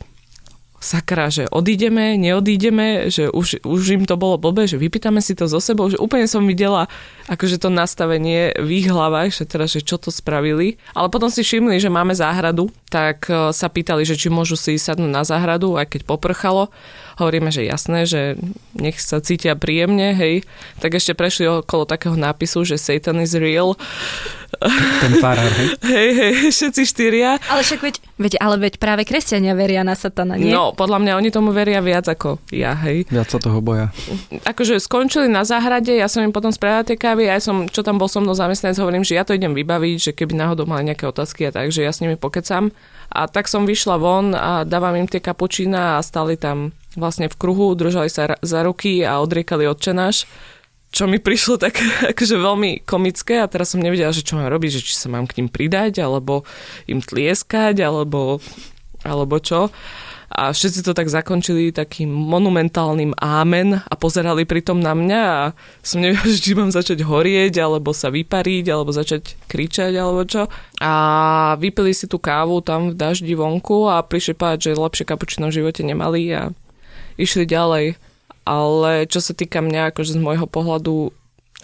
sakra, že odídeme, neodídeme, že už, už im to bolo blbé, že vypýtame si to zo sebou, že úplne som videla akože to nastavenie v ich hlavách, že teraz, že čo to spravili. Ale potom si všimli, že máme záhradu, tak e, sa pýtali, že či môžu si sadnúť na záhradu, aj keď poprchalo. Hovoríme, že jasné, že nech sa cítia príjemne, hej. Tak ešte prešli okolo takého nápisu, že Satan is real. Ten farár, hej? *laughs* Hej, hej, všetci štyria. Ale však veď, veď, ale veď práve kresťania veria na satana, nie? No, podľa mňa oni tomu veria viac ako ja, hej. Viac sa toho boja. Akože skončili na záhrade, ja som im potom spravila tie kávy, ja som, čo tam bol so mnou zamestnanec, hovorím, že ja to idem vybaviť, že keby náhodou mali nejaké otázky a tak, že ja s nimi pokecam. A tak som vyšla von a dávam im tie kapučína a stali tam vlastne v kruhu, držali sa za ruky a odriekali odčenáš čo mi prišlo tak *laughs* akože veľmi komické a teraz som nevedela, že čo mám robiť, že či sa mám k ním pridať, alebo im tlieskať, alebo, alebo čo. A všetci to tak zakončili takým monumentálnym ámen a pozerali pritom na mňa a som nevedela, *laughs* či mám začať horieť, alebo sa vypariť, alebo začať kričať, alebo čo. A vypili si tú kávu tam v daždi vonku a prišli povedať, že lepšie kapučino v živote nemali a išli ďalej. Ale čo sa týka mňa, akože z môjho pohľadu,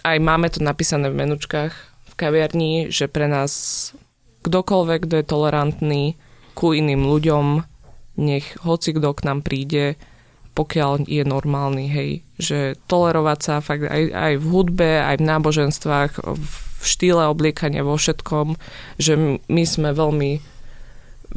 aj máme to napísané v menučkách v kaviarni, že pre nás kdokoľvek, kto je tolerantný ku iným ľuďom, nech hoci kto k nám príde, pokiaľ je normálny, hej, že tolerovať sa fakt aj, aj v hudbe, aj v náboženstvách, v štýle obliekania, vo všetkom, že my sme veľmi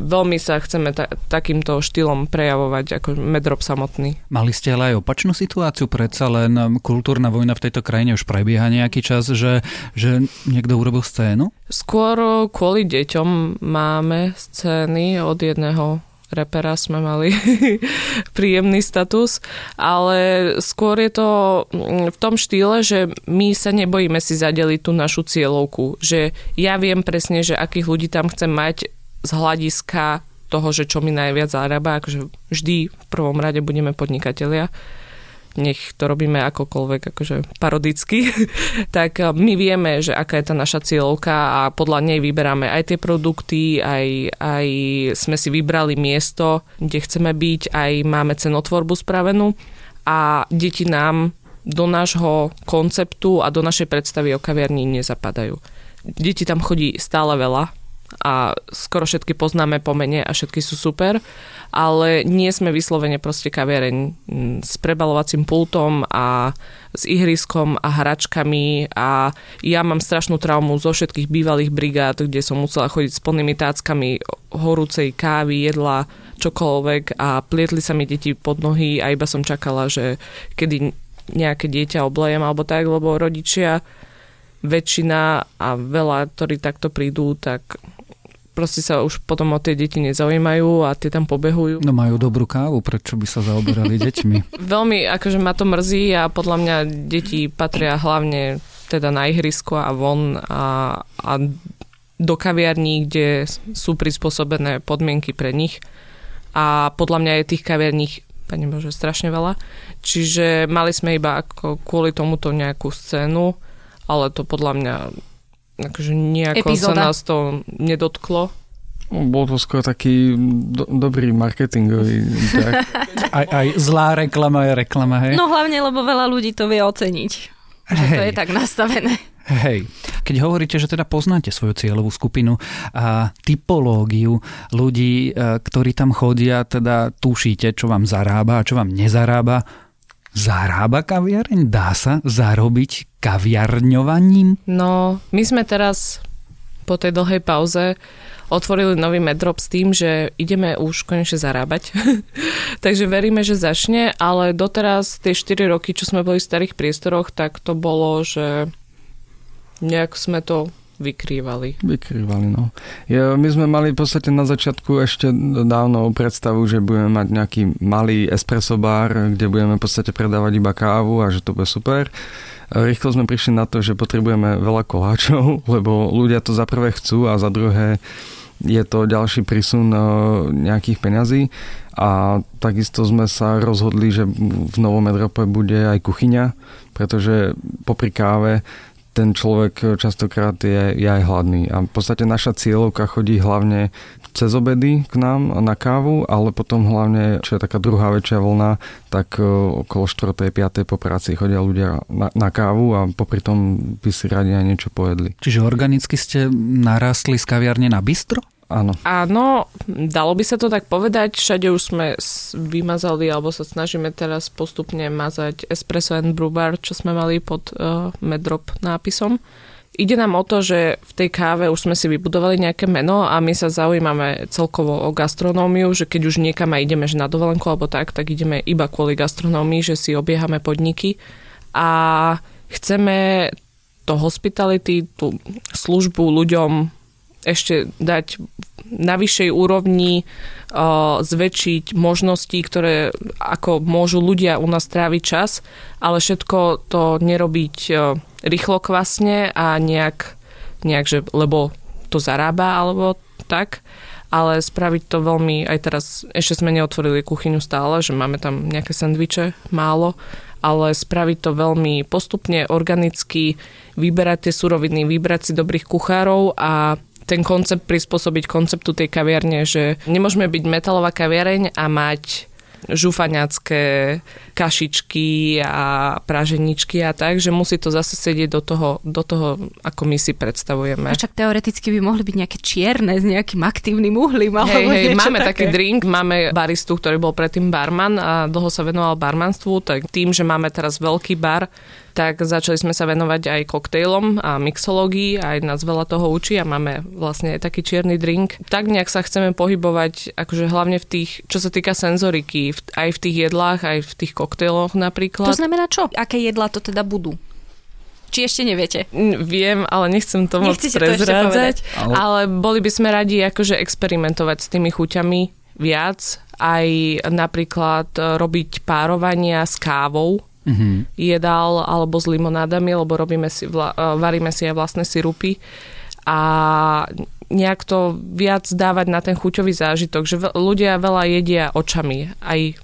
veľmi sa chceme ta- takýmto štýlom prejavovať ako medrob samotný. Mali ste ale aj opačnú situáciu, predsa len um, kultúrna vojna v tejto krajine už prebieha nejaký čas, že, že niekto urobil scénu? Skôr kvôli deťom máme scény od jedného repera sme mali *laughs* príjemný status, ale skôr je to mm, v tom štýle, že my sa nebojíme si zadeliť tú našu cieľovku, že ja viem presne, že akých ľudí tam chcem mať z hľadiska toho, že čo mi najviac zarába, akože vždy v prvom rade budeme podnikatelia nech to robíme akokoľvek akože parodicky, *laughs* tak eh, my vieme, že aká je tá naša cieľovka a podľa nej vyberáme aj tie produkty, aj, aj sme si vybrali miesto, kde chceme byť, aj máme cenotvorbu spravenú a deti nám do nášho konceptu a do našej predstavy o kaviarni nezapadajú. Deti tam chodí stále veľa, a skoro všetky poznáme po mene a všetky sú super, ale nie sme vyslovene proste kaviareň mm, s prebalovacím pultom a s ihriskom a hračkami a ja mám strašnú traumu zo všetkých bývalých brigád, kde som musela chodiť s plnými táckami horúcej kávy, jedla, čokoľvek a plietli sa mi deti pod nohy a iba som čakala, že kedy nejaké dieťa oblejem alebo tak, lebo rodičia väčšina a veľa, ktorí takto prídu, tak proste sa už potom o tie deti nezaujímajú a tie tam pobehujú. No majú dobrú kávu, prečo by sa zaoberali *laughs* deťmi? Veľmi, akože ma to mrzí a podľa mňa deti patria hlavne teda na ihrisko a von a, a do kaviarní, kde sú prispôsobené podmienky pre nich. A podľa mňa je tých kaviarní Pane Bože, strašne veľa. Čiže mali sme iba ako kvôli tomuto nejakú scénu, ale to podľa mňa akože nejako Epizóda. sa nás to nedotklo. No, bol to skôr taký do, dobrý marketingový. Tak. *laughs* aj, aj zlá reklama je reklama, hej? No hlavne, lebo veľa ľudí to vie oceniť. Že to je tak nastavené. Hej, keď hovoríte, že teda poznáte svoju cieľovú skupinu a typológiu ľudí, e, ktorí tam chodia, teda tušíte, čo vám zarába a čo vám nezarába, Zarába kaviareň? Dá sa zarobiť kaviarňovaním? No, my sme teraz po tej dlhej pauze otvorili nový medrop s tým, že ideme už konečne zarábať. *laughs* Takže veríme, že začne, ale doteraz tie 4 roky, čo sme boli v starých priestoroch, tak to bolo, že nejak sme to vykrývali. Vykrývali, no. Ja, my sme mali v podstate na začiatku ešte dávno predstavu, že budeme mať nejaký malý espresso bar, kde budeme v podstate predávať iba kávu a že to bude super. Rýchlo sme prišli na to, že potrebujeme veľa koláčov, *laughs* lebo ľudia to za prvé chcú a za druhé je to ďalší prísun e, nejakých peňazí a takisto sme sa rozhodli, že v Novom Edrope bude aj kuchyňa, pretože popri káve ten človek častokrát je, je aj hladný. A v podstate naša cieľovka chodí hlavne cez obedy k nám na kávu, ale potom hlavne, čo je taká druhá väčšia vlna, tak e, okolo 4. 5. po práci chodia ľudia na, na kávu a popri tom by si radi aj niečo pojedli. Čiže organicky ste narastli z kaviarne na bistro? Áno. Áno, dalo by sa to tak povedať. Všade už sme vymazali, alebo sa snažíme teraz postupne mazať Espresso and Brew Bar, čo sme mali pod uh, Medrop nápisom. Ide nám o to, že v tej káve už sme si vybudovali nejaké meno a my sa zaujímame celkovo o gastronómiu, že keď už niekam aj ideme že na dovolenku alebo tak, tak ideme iba kvôli gastronómii, že si obiehame podniky a chceme to hospitality, tú službu ľuďom ešte dať na vyššej úrovni uh, zväčšiť možnosti, ktoré ako môžu ľudia u nás tráviť čas, ale všetko to nerobiť uh, rýchlo kvasne a nejak, nejak, že lebo to zarába alebo tak, ale spraviť to veľmi, aj teraz ešte sme neotvorili kuchyňu stále, že máme tam nejaké sendviče, málo, ale spraviť to veľmi postupne, organicky, vyberať tie suroviny, vybrať si dobrých kuchárov a ten koncept prispôsobiť konceptu tej kaviarne, že nemôžeme byť metalová kaviareň a mať žufaňacké kašičky a praženičky a tak, že musí to zase sedieť do toho, do toho ako my si predstavujeme. A však teoreticky by mohli byť nejaké čierne s nejakým aktívnym uhlím. Hej, hej, máme také. taký drink, máme baristu, ktorý bol predtým barman a dlho sa venoval barmanstvu, tak tým, že máme teraz veľký bar, tak začali sme sa venovať aj koktejlom a mixológii, aj nás veľa toho učí a máme vlastne taký čierny drink. Tak nejak sa chceme pohybovať, akože hlavne v tých, čo sa týka senzoriky, aj v tých jedlách, aj v tých koktejloch napríklad. To znamená čo? Aké jedlá to teda budú? Či ešte neviete? Viem, ale nechcem to moc prezrádzať. Ale... ale boli by sme radi akože experimentovať s tými chuťami viac. Aj napríklad robiť párovania s kávou, mm-hmm. jedál alebo s limonádami, lebo robíme si vla, varíme si aj vlastné sirupy a nejak to viac dávať na ten chuťový zážitok, že ľudia veľa jedia očami, aj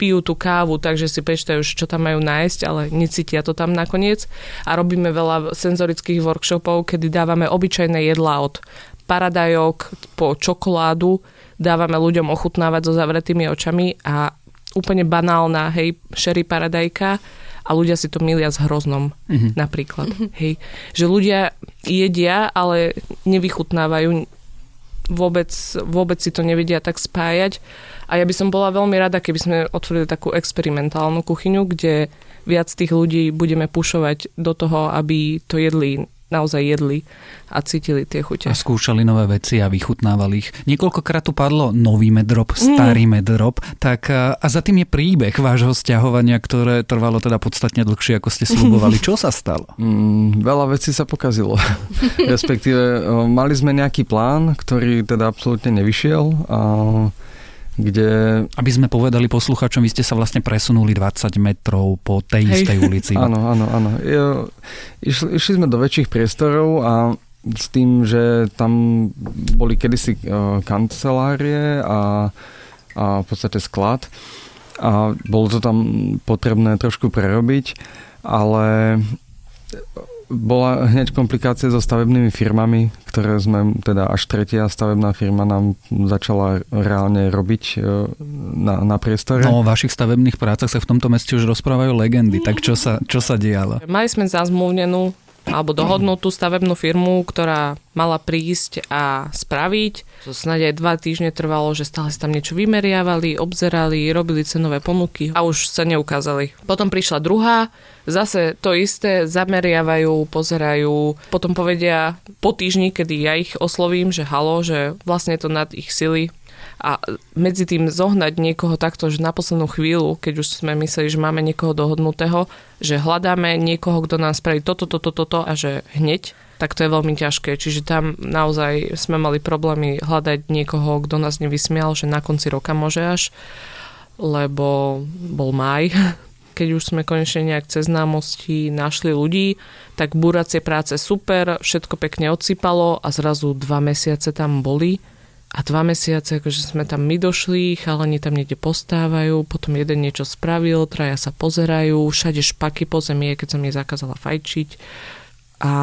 pijú tú kávu, takže si prečítajú, čo tam majú nájsť, ale necítia to tam nakoniec. A robíme veľa senzorických workshopov, kedy dávame obyčajné jedlá od paradajok po čokoládu, dávame ľuďom ochutnávať so zavretými očami a úplne banálna, hej, sherry paradajka a ľudia si to milia s hroznom mm-hmm. napríklad. Mm-hmm. Hej. Že ľudia jedia, ale nevychutnávajú vôbec, vôbec si to nevedia tak spájať. A ja by som bola veľmi rada, keby sme otvorili takú experimentálnu kuchyňu, kde viac tých ľudí budeme pušovať do toho, aby to jedli naozaj jedli a cítili tie chute. A skúšali nové veci a vychutnávali ich. Niekoľkokrát tu padlo nový medrop, starý mm. medrop, tak a za tým je príbeh vášho stiahovania, ktoré trvalo teda podstatne dlhšie, ako ste slúbovali. *laughs* Čo sa stalo? Mm, veľa vecí sa pokazilo. *laughs* Respektíve mali sme nejaký plán, ktorý teda absolútne nevyšiel a kde... Aby sme povedali posluchačom, vy ste sa vlastne presunuli 20 metrov po tej Hej. istej ulici. *laughs* áno, áno, áno. Išli, išli sme do väčších priestorov a s tým, že tam boli kedysi uh, kancelárie a, a v podstate sklad a bolo to tam potrebné trošku prerobiť, ale bola hneď komplikácia so stavebnými firmami, ktoré sme, teda až tretia stavebná firma nám začala reálne robiť e, na, na priestore. No o vašich stavebných prácach sa v tomto meste už rozprávajú legendy, tak čo sa, čo sa dialo? Mali sme zazmluvnenú alebo dohodnutú stavebnú firmu, ktorá mala prísť a spraviť. To snáď aj dva týždne trvalo, že stále si tam niečo vymeriavali, obzerali, robili cenové ponuky a už sa neukázali. Potom prišla druhá, zase to isté, zameriavajú, pozerajú, potom povedia po týždni, kedy ja ich oslovím, že halo, že vlastne je to nad ich sily, a medzi tým zohnať niekoho takto, že na poslednú chvíľu, keď už sme mysleli, že máme niekoho dohodnutého, že hľadáme niekoho, kto nám spraví toto, toto, toto a že hneď, tak to je veľmi ťažké. Čiže tam naozaj sme mali problémy hľadať niekoho, kto nás nevysmial, že na konci roka môže až, lebo bol maj, *laughs* keď už sme konečne nejak cez známosti našli ľudí, tak búracie práce super, všetko pekne odsypalo a zrazu dva mesiace tam boli a dva mesiace, akože sme tam my došli, chalani tam niekde postávajú, potom jeden niečo spravil, traja sa pozerajú, všade špaky po zemi, keď som jej zakázala fajčiť. A,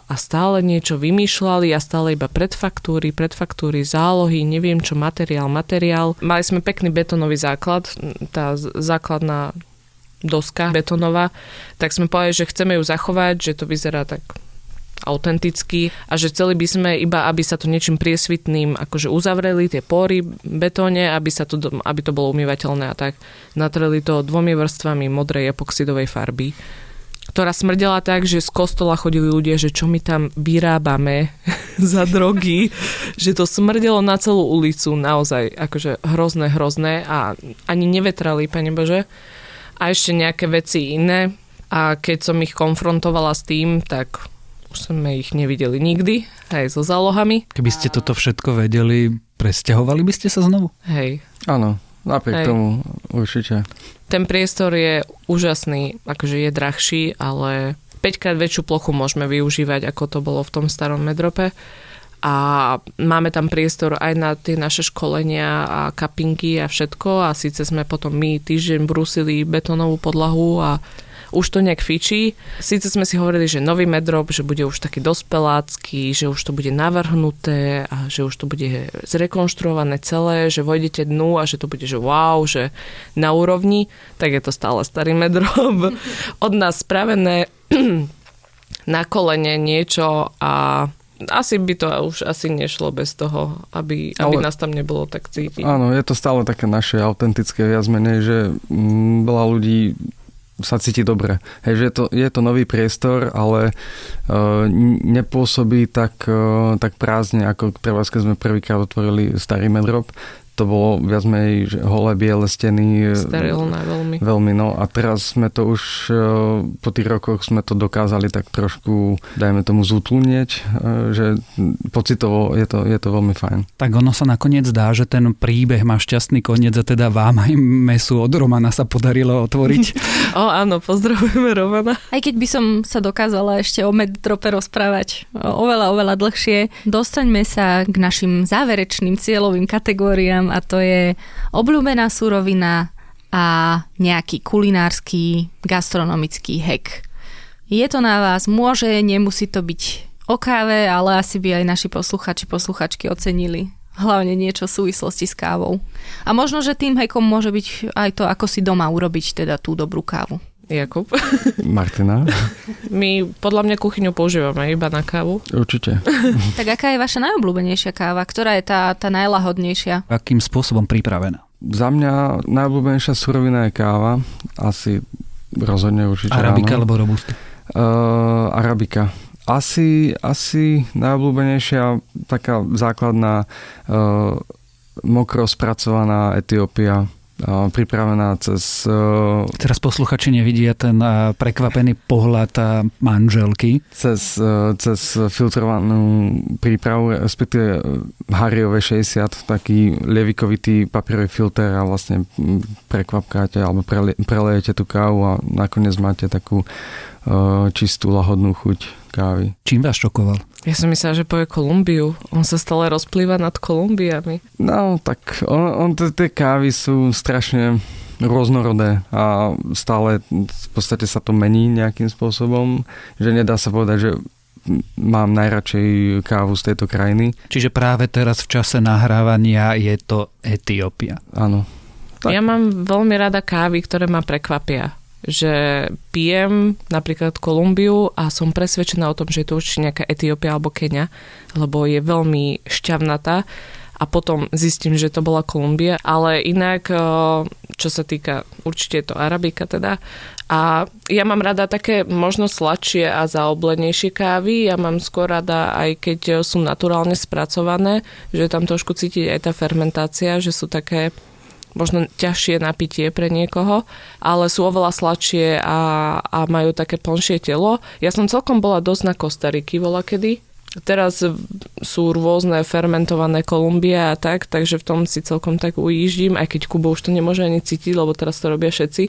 a stále niečo vymýšľali a stále iba predfaktúry, predfaktúry, zálohy, neviem čo, materiál, materiál. Mali sme pekný betónový základ, tá základná doska betónová, tak sme povedali, že chceme ju zachovať, že to vyzerá tak autentický a že chceli by sme iba, aby sa to niečím priesvitným akože uzavreli tie pory betóne, aby, sa to, aby to bolo umývateľné a tak. Natreli to dvomi vrstvami modrej epoxidovej farby ktorá smrdela tak, že z kostola chodili ľudia, že čo my tam vyrábame *laughs* za drogy, že to smrdelo na celú ulicu, naozaj akože hrozné, hrozné a ani nevetrali, pane Bože. A ešte nejaké veci iné. A keď som ich konfrontovala s tým, tak už sme ich nevideli nikdy, aj so zálohami. Keby ste toto všetko vedeli, presťahovali by ste sa znovu? Hej. Áno, napriek Hej. tomu určite. Ten priestor je úžasný, akože je drahší, ale 5 krát väčšiu plochu môžeme využívať, ako to bolo v tom starom medrope. A máme tam priestor aj na tie naše školenia a kapinky a všetko. A síce sme potom my týždeň brusili betónovú podlahu a už to nejak fičí. Síce sme si hovorili, že nový medrop, že bude už taký dospelácky, že už to bude navrhnuté a že už to bude zrekonštruované celé, že vojdete dnu a že to bude, že wow, že na úrovni, tak je to stále starý medrop. *laughs* Od nás spravené *clears throat* na kolene niečo a asi by to už asi nešlo bez toho, aby, aby Ale, nás tam nebolo tak cítiť. Áno, je to stále také naše autentické viac menej, že veľa ľudí sa cíti dobre. Hej, že je to, je to nový priestor, ale uh, nepôsobí tak, uh, tak prázdne, ako treba, keď sme prvýkrát otvorili starý medrop, to bolo viac menej holé biele steny. Sterilné veľmi. Veľmi, no a teraz sme to už e, po tých rokoch sme to dokázali tak trošku, dajme tomu, zútlnieť, e, že pocitovo je to, je to veľmi fajn. Tak ono sa nakoniec dá, že ten príbeh má šťastný koniec a teda vám aj mesu od Romana sa podarilo otvoriť. *laughs* *laughs* o áno, pozdravujeme Romana. Aj keď by som sa dokázala ešte o meddrope rozprávať oveľa, oveľa dlhšie, dostaňme sa k našim záverečným cieľovým kategóriám a to je obľúbená surovina a nejaký kulinársky gastronomický hek. Je to na vás, môže, nemusí to byť o káve, ale asi by aj naši posluchači, posluchačky ocenili hlavne niečo v súvislosti s kávou. A možno, že tým hekom môže byť aj to, ako si doma urobiť teda tú dobrú kávu. Jakub. Martina. *laughs* My podľa mňa kuchyňu používame iba na kávu. Určite. *laughs* tak aká je vaša najobľúbenejšia káva? Ktorá je tá, tá najlahodnejšia? Akým spôsobom pripravená? Za mňa najobľúbenejšia surovina je káva. Asi rozhodne určite Arabika áno. alebo robusta? Uh, arabika. Asi, asi najobľúbenejšia taká základná uh, mokro spracovaná Etiópia pripravená cez... Teraz posluchači nevidia ten prekvapený pohľad manželky. Cez, cez filtrovanú prípravu, respektíve Harryové 60, taký lievikovitý papierový filter a vlastne prekvapkáte alebo prelejete tú kávu a nakoniec máte takú čistú, lahodnú chuť kávy. Čím vás šokoval? Ja som myslela, že povie Kolumbiu. On sa stále rozplýva nad Kolumbiami. No, tak on, on tie kávy sú strašne rôznorodé a stále v podstate sa to mení nejakým spôsobom, že nedá sa povedať, že mám najradšej kávu z tejto krajiny. Čiže práve teraz v čase nahrávania je to Etiópia. Áno. Tak. Ja mám veľmi rada kávy, ktoré ma prekvapia že pijem napríklad Kolumbiu a som presvedčená o tom, že je to určite nejaká Etiópia alebo Kenia, lebo je veľmi šťavnatá a potom zistím, že to bola Kolumbia, ale inak, eh, čo sa týka, určite je to Arabika teda, a ja mám rada také možno sladšie a zaoblenejšie kávy, ja mám skôr rada aj keď sú naturálne spracované, že tam trošku cítiť aj tá fermentácia, že sú také možno ťažšie napitie pre niekoho, ale sú oveľa sladšie a, a majú také plnšie telo. Ja som celkom bola dosť na Kostariky vola kedy. Teraz sú rôzne fermentované Kolumbia a tak, takže v tom si celkom tak ujíždím, aj keď Kubo už to nemôže ani cítiť, lebo teraz to robia všetci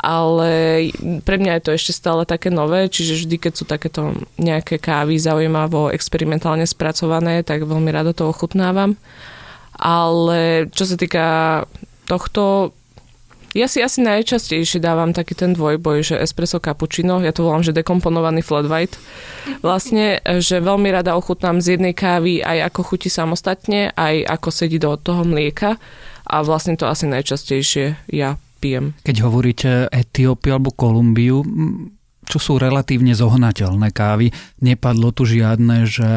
ale pre mňa je to ešte stále také nové, čiže vždy, keď sú takéto nejaké kávy zaujímavo experimentálne spracované, tak veľmi rado to ochutnávam ale čo sa týka tohto, ja si asi najčastejšie dávam taký ten dvojboj, že espresso cappuccino, ja to volám, že dekomponovaný flat white. Vlastne, že veľmi rada ochutnám z jednej kávy aj ako chutí samostatne, aj ako sedí do toho mlieka a vlastne to asi najčastejšie ja pijem. Keď hovoríte Etiópiu alebo Kolumbiu, čo sú relatívne zohnateľné kávy. Nepadlo tu žiadne, že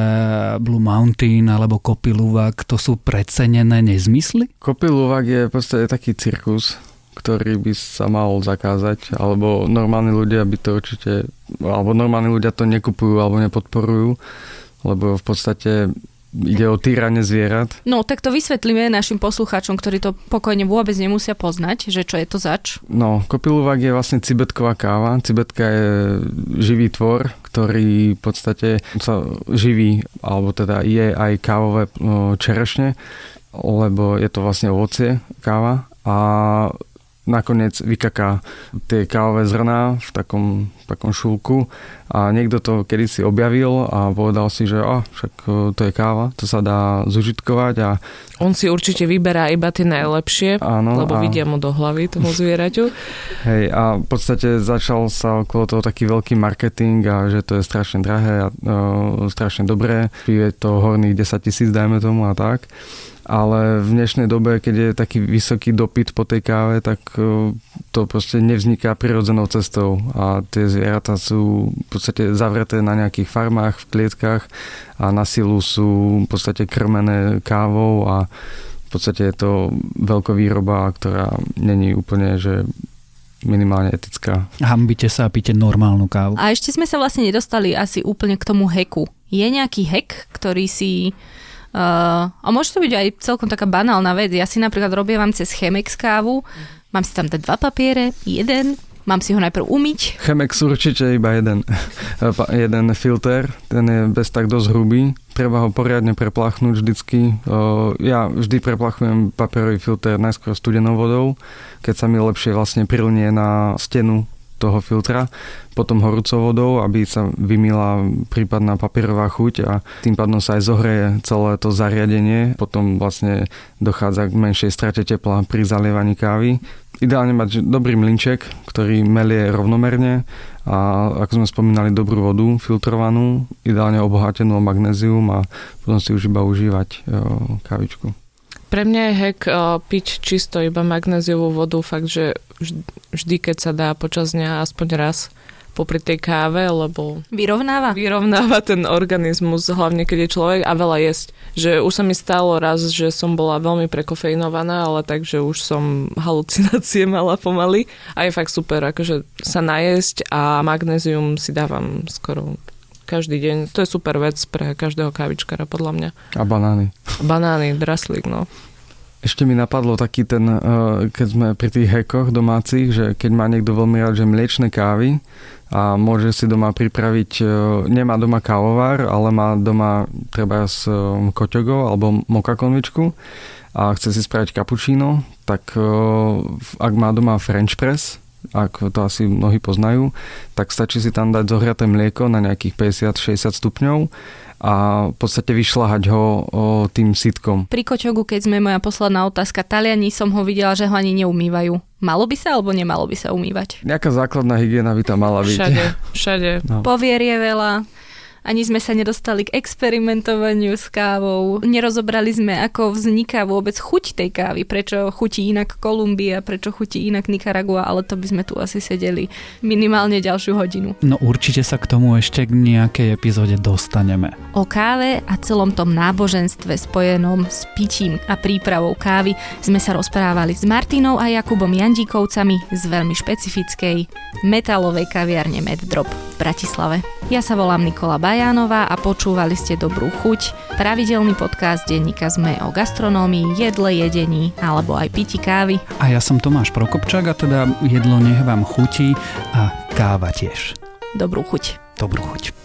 Blue Mountain alebo Kopiluvak, to sú precenené nezmysly? Kopiluvak je podstate taký cirkus, ktorý by sa mal zakázať, alebo normálni ľudia by to určite, alebo normálni ľudia to nekupujú alebo nepodporujú, lebo v podstate ide o týranie zvierat. No, tak to vysvetlíme našim poslucháčom, ktorí to pokojne vôbec nemusia poznať, že čo je to zač. No, kopiluvak je vlastne cibetková káva. Cibetka je živý tvor, ktorý v podstate sa živí, alebo teda je aj kávové čerešne, lebo je to vlastne ovocie káva a nakoniec vykaká tie kávové zrná v takom, takom šulku a niekto to kedysi objavil a povedal si, že oh, však e, to je káva, to sa dá zužitkovať a... On si určite vyberá iba tie najlepšie, áno, lebo a... vidia mu do hlavy tomu zvieraťu. *laughs* Hej, a v podstate začal sa okolo toho taký veľký marketing a že to je strašne drahé a uh, strašne dobré. Je to horných 10 tisíc, dajme tomu a tak ale v dnešnej dobe, keď je taký vysoký dopyt po tej káve, tak e, to proste nevzniká prirodzenou cestou a tie zvieratá sú v podstate zavreté na nejakých farmách, v klietkách a na silu sú v podstate krmené kávou a v podstate je to veľkovýroba, ktorá není úplne, že minimálne etická. Hambite sa a píte normálnu kávu. A ešte sme sa vlastne nedostali asi úplne k tomu heku. Je nejaký hek, ktorý si... Uh, a môže to byť aj celkom taká banálna vec. Ja si napríklad robievam cez Chemex kávu, mám si tam dať dva papiere, jeden, Mám si ho najprv umyť? Chemex určite iba jeden. *laughs* jeden filter, ten je bez tak dosť hrubý. Treba ho poriadne preplachnúť vždycky. Ja vždy preplachujem papierový filter najskôr studenou vodou, keď sa mi lepšie vlastne prilnie na stenu toho filtra, potom horúcou vodou, aby sa vymila prípadná papierová chuť a tým pádom sa aj zohreje celé to zariadenie. Potom vlastne dochádza k menšej strate tepla pri zalievaní kávy. Ideálne mať dobrý mlinček, ktorý melie rovnomerne a ako sme spomínali dobrú vodu filtrovanú, ideálne obohatenú o magnézium a potom si už iba užívať kávičku. Pre mňa je hack uh, piť čisto iba magnéziovú vodu, fakt, že vždy, keď sa dá počas dňa aspoň raz popri tej káve, lebo... Vyrovnáva? Vyrovnáva ten organizmus, hlavne keď je človek a veľa jesť. Že už sa mi stalo raz, že som bola veľmi prekofeinovaná, ale takže už som halucinácie *laughs* mala pomaly. A je fakt super, akože sa najesť a magnézium si dávam skoro každý deň. To je super vec pre každého kávičkara, podľa mňa. A banány. Banány, draslík, no. Ešte mi napadlo taký ten, eh, keď sme pri tých hekoch domácich, že keď má niekto veľmi rád, že mliečne kávy a môže si doma pripraviť, eh, nemá doma kávovár, ale má doma treba s eh, koťogou alebo moka konvičku a chce si spraviť kapučíno, tak ak má doma French press, ak to asi mnohí poznajú, tak stačí si tam dať zohriaté mlieko na nejakých 50-60 stupňov a v podstate vyšľahať ho o, tým sitkom. Pri kočogu, keď sme moja posledná otázka, Taliani som ho videla, že ho ani neumývajú. Malo by sa alebo nemalo by sa umývať? Nejaká základná hygiena by tam mala byť. Všade, všade. No. Povier je veľa ani sme sa nedostali k experimentovaniu s kávou. Nerozobrali sme, ako vzniká vôbec chuť tej kávy, prečo chutí inak Kolumbia, prečo chutí inak Nicaragua, ale to by sme tu asi sedeli minimálne ďalšiu hodinu. No určite sa k tomu ešte k nejakej epizóde dostaneme. O káve a celom tom náboženstve spojenom s pitím a prípravou kávy sme sa rozprávali s Martinou a Jakubom Jandíkovcami z veľmi špecifickej metalovej kaviarne Meddrop v Bratislave. Ja sa volám Nikola Baj Bajánová a počúvali ste Dobrú chuť, pravidelný podcast denníka ZME o gastronómii, jedle, jedení alebo aj piti kávy. A ja som Tomáš Prokopčák a teda jedlo nech vám chutí a káva tiež. Dobrú chuť. Dobrú chuť.